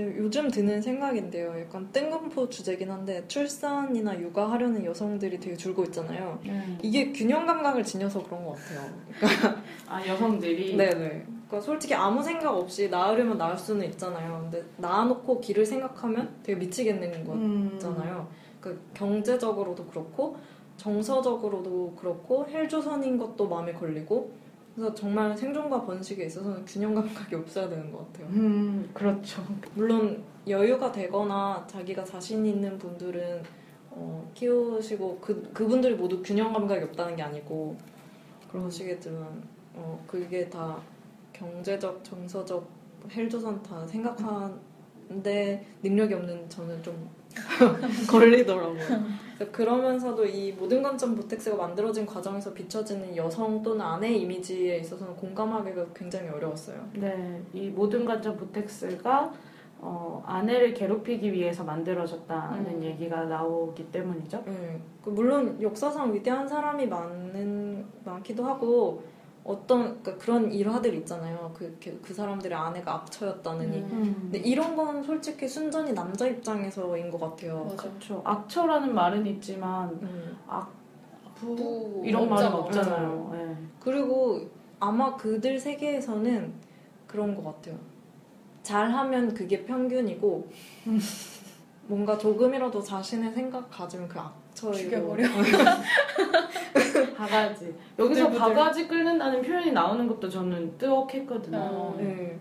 요즘 드는 생각인데요. 약간 뜬금포 주제긴 한데 출산이나 육아하려는 여성들이 되게 줄고 있잖아요. 네. 이게 균형 감각을 지녀서 그런 것 같아요. 아 여성들이 네네. 그러니까 솔직히 아무 생각 없이 낳으려면 낳을 수는 있잖아요. 근데 낳아놓고 길을 생각하면 되게 미치겠는 음. 거잖아요. 그 경제적으로도 그렇고 정서적으로도 그렇고 헬조선인 것도 마음에 걸리고 그래서 정말 생존과 번식에 있어서는 균형 감각이 없어야 되는 것 같아요. 음 그렇죠. 물론 여유가 되거나 자기가 자신 있는 분들은 어, 키우시고 그 그분들이 모두 균형 감각이 없다는 게 아니고 그러시겠지만 어, 그게 다 경제적, 정서적, 헬조선 다 생각하는데 능력이 없는 저는 좀 걸리더라고요. 그래서 그러면서도 이 모든 관점 보텍스가 만들어진 과정에서 비춰지는 여성 또는 아내의 이미지에 있어서는 공감하기가 굉장히 어려웠어요. 네, 이 모든 관점 보텍스가 어, 아내를 괴롭히기 위해서 만들어졌다는 음. 얘기가 나오기 때문이죠. 네. 그 물론 역사상 위대한 사람이 많은 많기도 하고 어떤 그러니까 그런 일화들 있잖아요. 그, 그, 그 사람들의 아내가 악처였다느니. 음. 근데 이런 건 솔직히 순전히 남자 입장에서인 것 같아요. 그렇죠. 악처라는 말은 있지만 음. 부부 이런 말은 없잖아. 없잖아요. 네. 그리고 아마 그들 세계에서는 그런 것 같아요. 잘하면 그게 평균이고 뭔가 조금이라도 자신의 생각 가지면 그 악 처예요. 죽여버려. 바가지. 여기서 부들부들. 바가지 끓는다는 표현이 나오는 것도 저는 뜨억했거든요. 어. 네.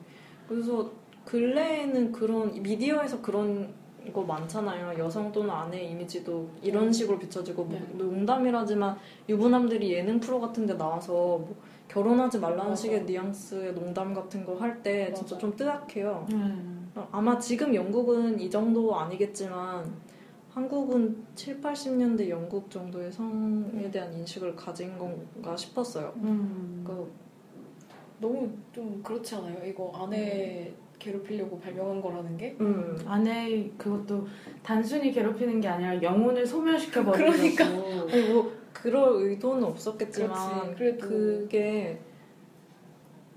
그래서 근래에는 그런 미디어에서 그런 거 많잖아요. 여성 또는 아내 이미지도 이런 식으로 비춰지고 뭐 네. 농담이라지만 유부남들이 예능 프로 같은 데 나와서 뭐 결혼하지 말라는 맞아. 식의 뉘앙스의 농담 같은 거 할 때 진짜. 좀 뜨악해요. 음. 아마 지금 영국은 이 정도 아니겠지만 한국은 7, 80년대 영국 정도의 성에 대한 인식을 가진 건가 싶었어요. 음. 그 너무 좀 그렇지 않아요? 이거 아내 괴롭히려고 발명한 거라는 게? 음. 아내 그것도 단순히 괴롭히는 게 아니라 영혼을 소멸시켜 버리고 그러니까. 아니 뭐 그럴 의도는 없었겠지만. 그게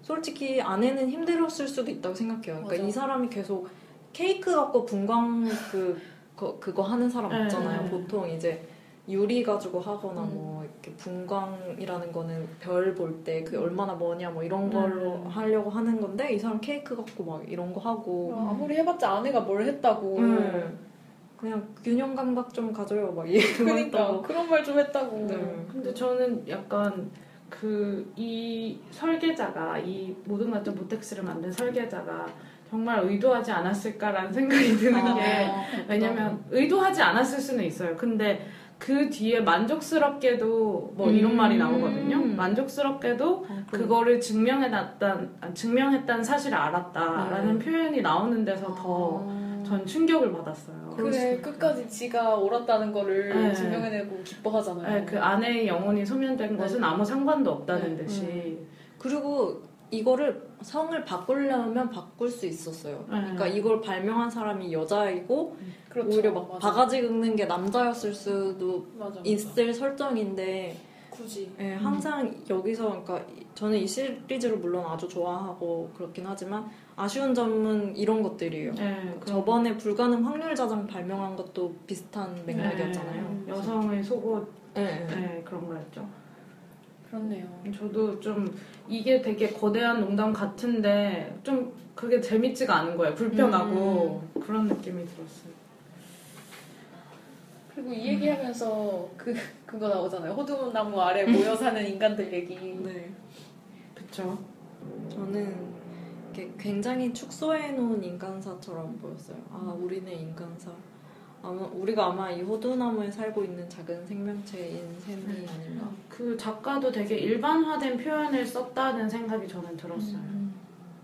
솔직히 아내는 힘들었을 수도 있다고 생각해요. 그러니까 맞아. 이 사람이 계속 케이크 갖고 분광 그 거, 그거 하는 사람 네, 없잖아요. 네. 보통 이제 유리 가지고 하거나 음. 뭐 이렇게 분광이라는 거는 별 볼 때 그 얼마나 뭐냐 뭐 이런 걸로 음. 하려고 하는 건데 이 사람 케이크 갖고 막 이런 거 하고 어, 아무리 해봤자 아내가 뭘 했다고. 음. 그냥 균형 감각 좀 가져요 막 이러고 그러니까 그런 말 좀 했다고. 네. 근데 저는 약간 그 이 설계자가 이 모든 관점 모텍스를 만든 설계자가 정말 의도하지 않았을까라는 생각이 드는 게 아, 왜냐면 의도하지 않았을 수는 있어요. 근데 그 뒤에 만족스럽게도 뭐 이런 음. 말이 나오거든요. 만족스럽게도 아, 그거를 증명해놨단 아, 증명했다는 사실을 알았다라는 네. 표현이 나오는 데서 더 아. 전 충격을 받았어요. 그래. 끝까지 지가 옳았다는 거를 네. 증명해내고 기뻐하잖아요. 네, 그 아내의 영혼이 소멸된 것은 아무 상관도 없다는 네. 듯이 그리고 이거를 성을 바꾸려면 바꿀 수 있었어요. 네. 그러니까 이걸 발명한 사람이 여자이고 그렇죠. 오히려 막 맞아. 바가지 긁는 게 남자였을 수도 맞아, 맞아. 있을 설정인데 굳이. 예, 항상 여기서 그러니까 이- 저는 이 시리즈를 물론 아주 좋아하고 그렇긴 하지만 아쉬운 점은 이런 것들이에요. 네, 저번에 불가능 확률 자장 발명한 것도 비슷한 맥락이었잖아요. 네, 여성의 속옷 예, 예. 네, 그런 거였죠. 그렇네요. 저도 좀 이게 되게 거대한 농담 같은데 좀 그게 재밌지가 않은 거예요. 불편하고 그런 느낌이 들었어요. 그리고 이 얘기하면서 그 그거 나오잖아요. 호두나무 아래 모여 사는 인간들 얘기. 네. 그쵸? 저는 이렇게 굉장히 축소해 놓은 인간사처럼 보였어요. 아 우리는 인간사. 아마 우리가 아마 이 호두나무에 살고 있는 작은 생명체인 셈이 아닌가. 그 작가도 되게 일반화된 표현을 썼다는 생각이 저는 들었어요.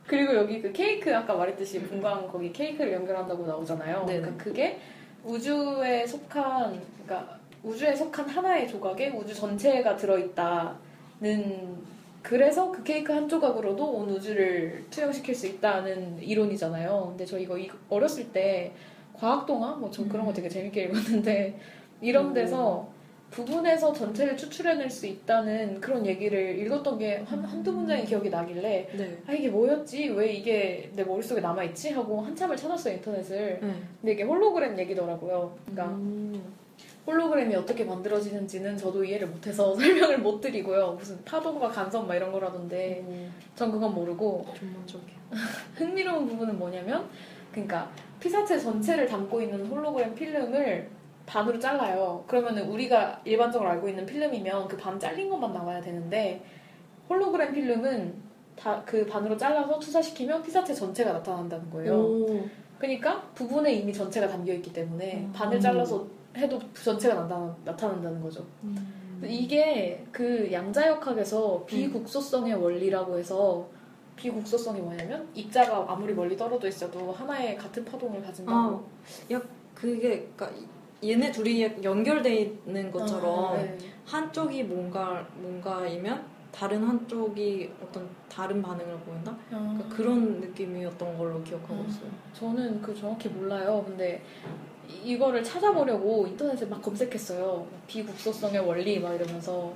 그리고 여기 그 케이크 아까 말했듯이 분광 거기 케이크를 연결한다고 나오잖아요. 네네. 그러니까 그게 우주에 속한 그러니까 우주에 속한 하나의 조각에 우주 전체가 들어있다는 그래서 그 케이크 한 조각으로도 온 우주를 투영시킬 수 있다는 이론이잖아요. 근데 저 이거 이- 어렸을 때 과학 동화 뭐 전 그런 거 되게 재밌게 읽었는데 이런 데서 부분에서 전체를 추출해낼 수 있다는 그런 얘기를 읽었던 게 한, 한두 문장이 기억이 나길래 네. 아 이게 뭐였지? 왜 이게 내 머릿속에 남아있지? 하고 한참을 찾았어요 인터넷을 네. 근데 이게 홀로그램 얘기더라고요 그러니까 음. 홀로그램이 어떻게 만들어지는지는 저도 이해를 못해서 설명을 못 드리고요 무슨 파동과 간섭 막 이런 거라던데 음, 전 그건 모르고. 흥미로운 부분은 뭐냐면 그러니까 피사체 전체를 담고 있는 홀로그램 필름을 반으로 잘라요. 그러면은 우리가 일반적으로 알고 있는 필름이면 그 반 잘린 것만 나와야 되는데 홀로그램 필름은 다 그 반으로 잘라서 투사시키면 피사체 전체가 나타난다는 거예요. 오. 그러니까 부분에 이미 전체가 담겨 있기 때문에 음. 반을 잘라서 해도 전체가 나타, 나타난다는 거죠. 음. 이게 그 양자역학에서 비국소성의 원리라고 해서 비국소성이 뭐냐면 입자가 아무리 멀리 떨어져 있어도 하나의 같은 파동을 가진다고. 아, 야 그게 그러니까 얘네 둘이 연결돼 있는 것처럼 아, 네. 한쪽이 뭔가 뭔가이면 다른 한쪽이 어떤 다른 반응을 보인다. 아, 그러니까 그런 느낌이었던 걸로 기억하고 음. 있어요. 저는 그 정확히 몰라요. 근데 이- 이거를 찾아보려고 인터넷에 막 검색했어요. 비국소성의 원리 막 이러면서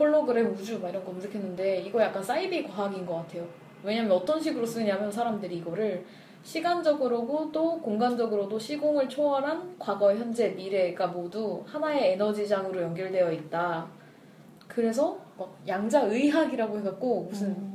홀로그램 우주 막 이런 거 검색했는데 이거 약간 사이비 과학인 것 같아요. 왜냐면 어떤 식으로 쓰냐면 사람들이 이거를 시간적으로도 공간적으로도 시공을 초월한 과거, 현재, 미래가 모두 하나의 에너지장으로 연결되어 있다. 그래서 막 양자의학이라고 해갖고 무슨 음.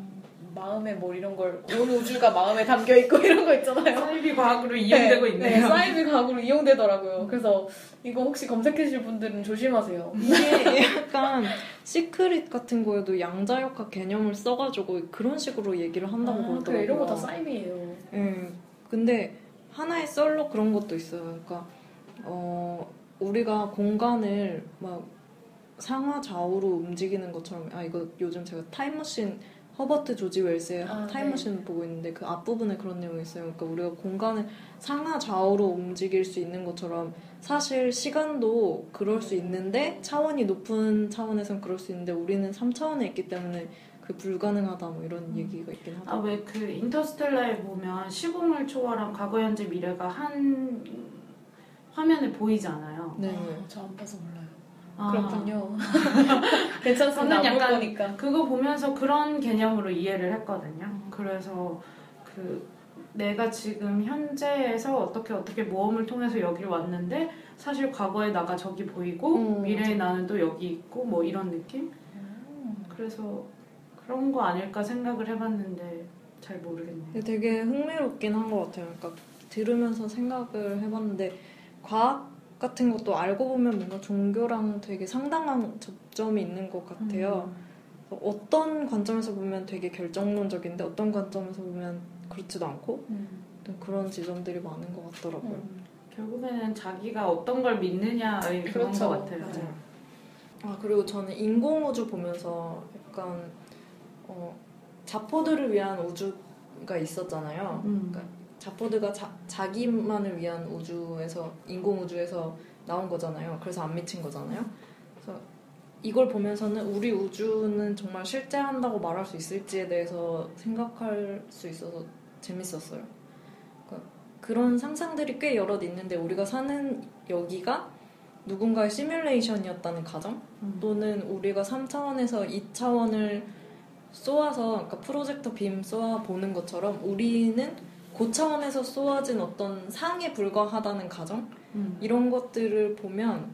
마음에 뭘 이런 걸 온 우주가 마음에 담겨 있고 이런 거 있잖아요. 사이비 과학으로 이용되고 네, 있네요. 네, 사이비 과학으로 이용되더라고요. 그래서 이거 혹시 검색하실 분들은 조심하세요. 이게 약간 시크릿 같은 거에도 양자역학 개념을 써가지고 그런 식으로 얘기를 한다고 아, 그러더라고요. 그래, 이런 거 다 사이비예요. 예. 근데 하나의 썰로 그런 것도 있어요. 그러니까 어 우리가 공간을 막 상하 좌우로 움직이는 것처럼 아 이거 요즘 제가 타임머신 허버트 조지 웰스의 아, 타임머신 보고 있는데 그 앞부분에 그런 내용이 있어요. 그러니까 우리가 공간을 상하 좌우로 움직일 수 있는 것처럼 사실 시간도 그럴 수 있는데 차원이 높은 차원에선 그럴 수 있는데 우리는 3차원에 있기 때문에 그 불가능하다 뭐 이런 얘기가 있긴 하다. 아 왜 그 인터스텔라에 보면 시공을 초월한 과거 현재 미래가 한 화면에 보이잖아요. 네. 아, 저안 봐서 몰라요. 아, 그렇군요. 괜찮습니다. 저는 약간 볼 거니까. 그거 보면서 그런 개념으로 이해를 했거든요. 그래서 그 내가 지금 현재에서 어떻게 어떻게 모험을 통해서 여기를 왔는데 사실 과거에 나가 저기 보이고 음, 미래에 나는 또 여기 있고 뭐 이런 느낌? 그래서 그런 거 아닐까 생각을 해봤는데 잘 모르겠네요. 되게 흥미롭긴 한 것 같아요. 그러니까 들으면서 생각을 해봤는데 과학 같은 것도 알고 보면 뭔가 종교랑 되게 상당한 접점이 있는 것 같아요. 그래서 어떤 관점에서 보면 되게 결정론적인데 어떤 관점에서 보면 그렇지도 않고 음. 좀 그런 지점들이 많은 것 같더라고요. 음, 결국에는 자기가 어떤 걸 믿느냐의 그런 그렇죠. 것 같아요. 맞아요. 아 그리고 저는 인공우주 보면서 약간 어, 자포들을 위한 우주가 있었잖아요. 음. 자포드가 자, 자기만을 위한 우주에서 인공 우주에서 나온 거잖아요. 그래서 안 미친 거잖아요. 그래서 이걸 보면서는 우리 우주는 정말 실제한다고 말할 수 있을지에 대해서 생각할 수 있어서 재밌었어요. 그러니까 그런 상상들이 꽤 여럿 있는데 우리가 사는 여기가 누군가의 시뮬레이션이었다는 가정 음. 또는 우리가 3차원에서 2차원을 쏘아서 그러니까 프로젝터 빔 쏘아 보는 것처럼 우리는 고차원에서 쏘아진 어떤 상에 불과하다는 가정 음. 이런 것들을 보면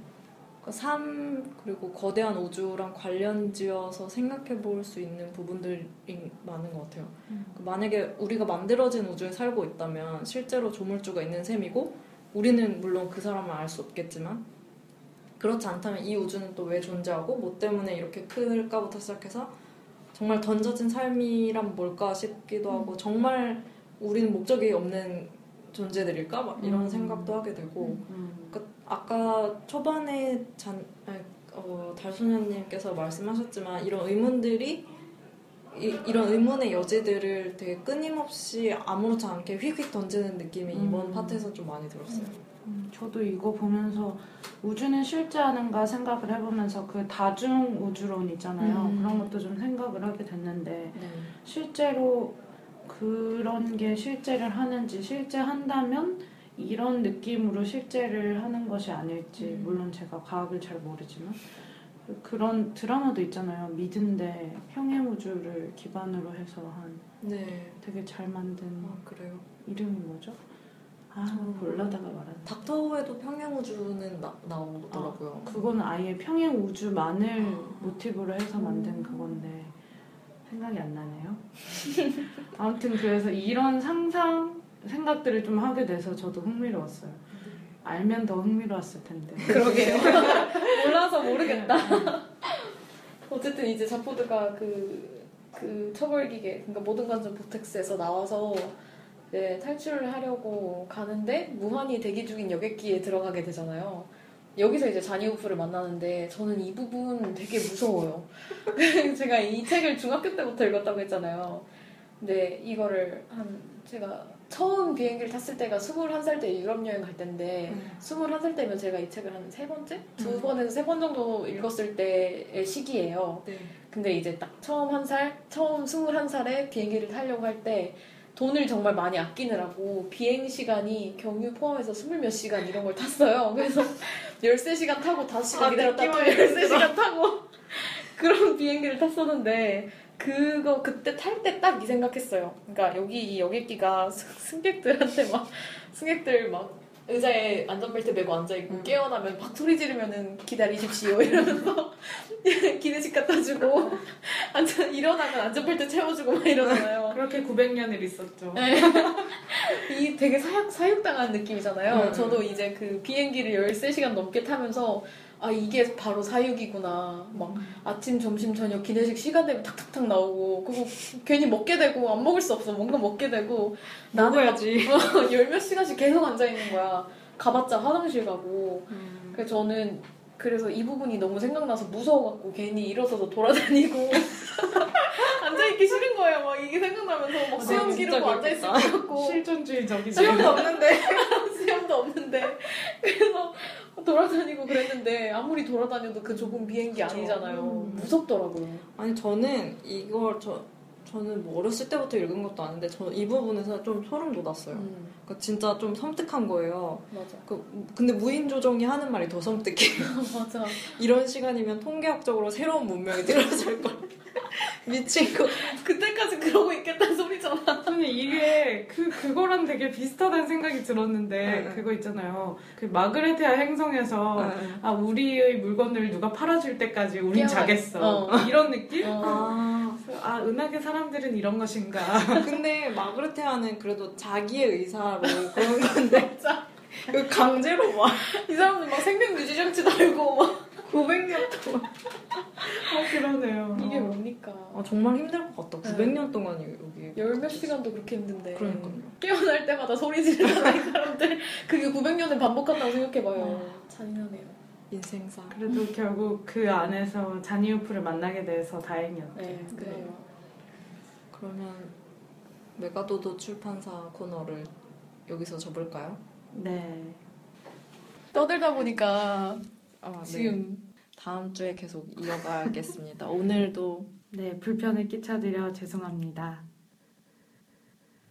그삶 그리고 거대한 우주랑 관련지어서 생각해 볼 수 있는 부분들이 많은 것 같아요. 음. 그 만약에 우리가 만들어진 우주에 살고 있다면 실제로 조물주가 있는 셈이고 우리는 물론 그 사람을 알 수 없겠지만 그렇지 않다면 이 우주는 또 왜 존재하고 뭐 때문에 이렇게 클까부터 시작해서 정말 던져진 삶이란 뭘까 싶기도 하고 정말 우리는 목적이 없는 존재들일까 막 이런 음. 생각도 하게 되고 음. 그 아까 초반에 잔 어, 달소녀님께서 말씀하셨지만 이런 의문들이 이, 이런 의문의 여지들을 되게 끊임없이 아무렇지 않게 휙휙 던지는 느낌이 이번 음. 파트에서 좀 많이 들었어요. 음, 저도 이거 보면서 우주는 실제하는가 생각을 해보면서 그 다중 우주론 있잖아요. 음. 그런 것도 좀 생각을 하게 됐는데 네. 실제로 그런 게 실제를 하는지 실제 한다면 이런 느낌으로 실제를 하는 것이 아닐지 음. 물론 제가 과학을 잘 모르지만 그- 그런 드라마도 있잖아요. 미드인데 평행 우주를 기반으로 해서 한 네. 되게 잘 만든 아, 그래요. 이름이 뭐죠? 아 저- 몰라다가 말하네. 닥터우에도 평행우주는 나, 나오더라고요. 그거는 아예 평행 우주만을 모티브로 해서 만든 그건데 생각이 안 나네요. 아무튼 그래서 이런 상상 생각들을 좀 하게 돼서 저도 흥미로웠어요. 알면 더 흥미로웠을 텐데. 그러게요. 몰라서 모르겠다. 어쨌든 이제 자포드가 그, 그 처벌기계, 그러니까 모든 관전 보텍스에서 나와서 이제 탈출을 하려고 가는데 무한히 대기 중인 여객기에 들어가게 되잖아요. 여기서 이제 자니우프를 만나는데 저는 이 부분 되게 무서워요. 제가 이 책을 중학교 때부터 읽었다고 했잖아요. 근데 이거를 한 제가 처음 비행기를 탔을 때가 21살 때 유럽 여행 갈 때인데 음. 21살 때면 제가 이 책을 한 세 번째? 두 음. 번에서 세 번 정도 읽었을 때의 시기예요. 네. 근데 이제 딱 처음 한 살, 처음 21살에 비행기를 타려고 할 때 돈을 정말 많이 아끼느라고 비행 시간이 경유 포함해서 스물 몇 시간 이런 걸 탔어요. 그래서 13시간 타고 5시간 아, 기다렸다 또 느낌이 13시간 타고 그런 비행기를 탔었는데 그거 그때 탈 때 딱 이 생각했어요. 그러니까 여기 이 여객기가 승- 승객들한테 막 승객들 막 의자에 안전벨트 메고 앉아있고 음. 깨어나면 막 소리 지르면은 기다리십시오 이러면서 기내식 갖다 주고 앉아 일어나면 안전벨트 채워주고 막 이러잖아요. 그렇게 900년을 있었죠. 네. 이 되게 사육, 사육당한 느낌이잖아요. 음. 저도 이제 그 비행기를 13시간 넘게 타면서 아, 이게 바로 사육이구나. 막 아침, 점심, 저녁 기내식 시간 되면 탁탁탁 나오고 그거 괜히 먹게 되고 안 먹을 수 없어. 뭔가 먹게 되고 나는 막 먹어야지. 열몇 시간씩 계속 앉아 있는 거야. 가봤자 화장실 가고. 그래서 저는 그래서 이 부분이 너무 생각나서 무서워갖고 괜히 일어서서 돌아다니고 앉아있기 싫은 거예요. 막 이게 생각나면서 막 수염 진짜 기르고 앉아있을 것. 같고 실존주의적이죠. 수염도 없는데 수염도 없는데 그래서 돌아다니고 그랬는데 아무리 돌아다녀도 그 좁은 비행기 그쵸. 아니잖아요. 음. 무섭더라고요. 아니 저는 이걸 저 저는 뭐 어렸을 때부터 읽은 것도 아닌데 저이 부분에서 좀 소름 돋았어요. 음, 그러니까 진짜 좀 섬뜩한 거예요. 맞아. 그, 근데 무인 조종이 하는 말이 더 섬뜩해요. 맞아. 이런 시간이면 통계학적으로 새로운 문명이 들어설 걸. 미친 거. 그때까지 그러고 있겠다는 소리잖아. 저는 이게 그 그거랑 되게 비슷하다는 생각이 들었는데. 그거 있잖아요. 그 마그레테아 행성에서 응. 아 우리의 물건을 누가 팔아줄 때까지 우린 자겠어 어. 이런 느낌? 어. 아, 아 은하계 사람들은 이런 것인가? 근데 마그레테아는 그래도 자기의 의사로 그런 건데 그 강제로 막 이 사람들 막 생명 유지 장치 달고 막 900년 동안 아 그러네요. 이게 뭡니까? 아, 정말 힘들 것 같다. 900년 동안 여기 열 몇 시간도 그렇게 힘든데 그러니까요. 깨어날 때마다 소리 이 사람들 그게 900년을 반복한다고 생각해봐요 잔인하네요 인생사. 그래도 결국 그 안에서 자니우프를 만나게 돼서 다행이었죠. 네 그래요 그러면 메가도도 출판사 코너를 여기서 접을까요? 네. 떠들다 보니까 아, 지금 다음 주에 계속 이어가겠습니다. 오늘도 네 불편을 끼쳐드려 죄송합니다.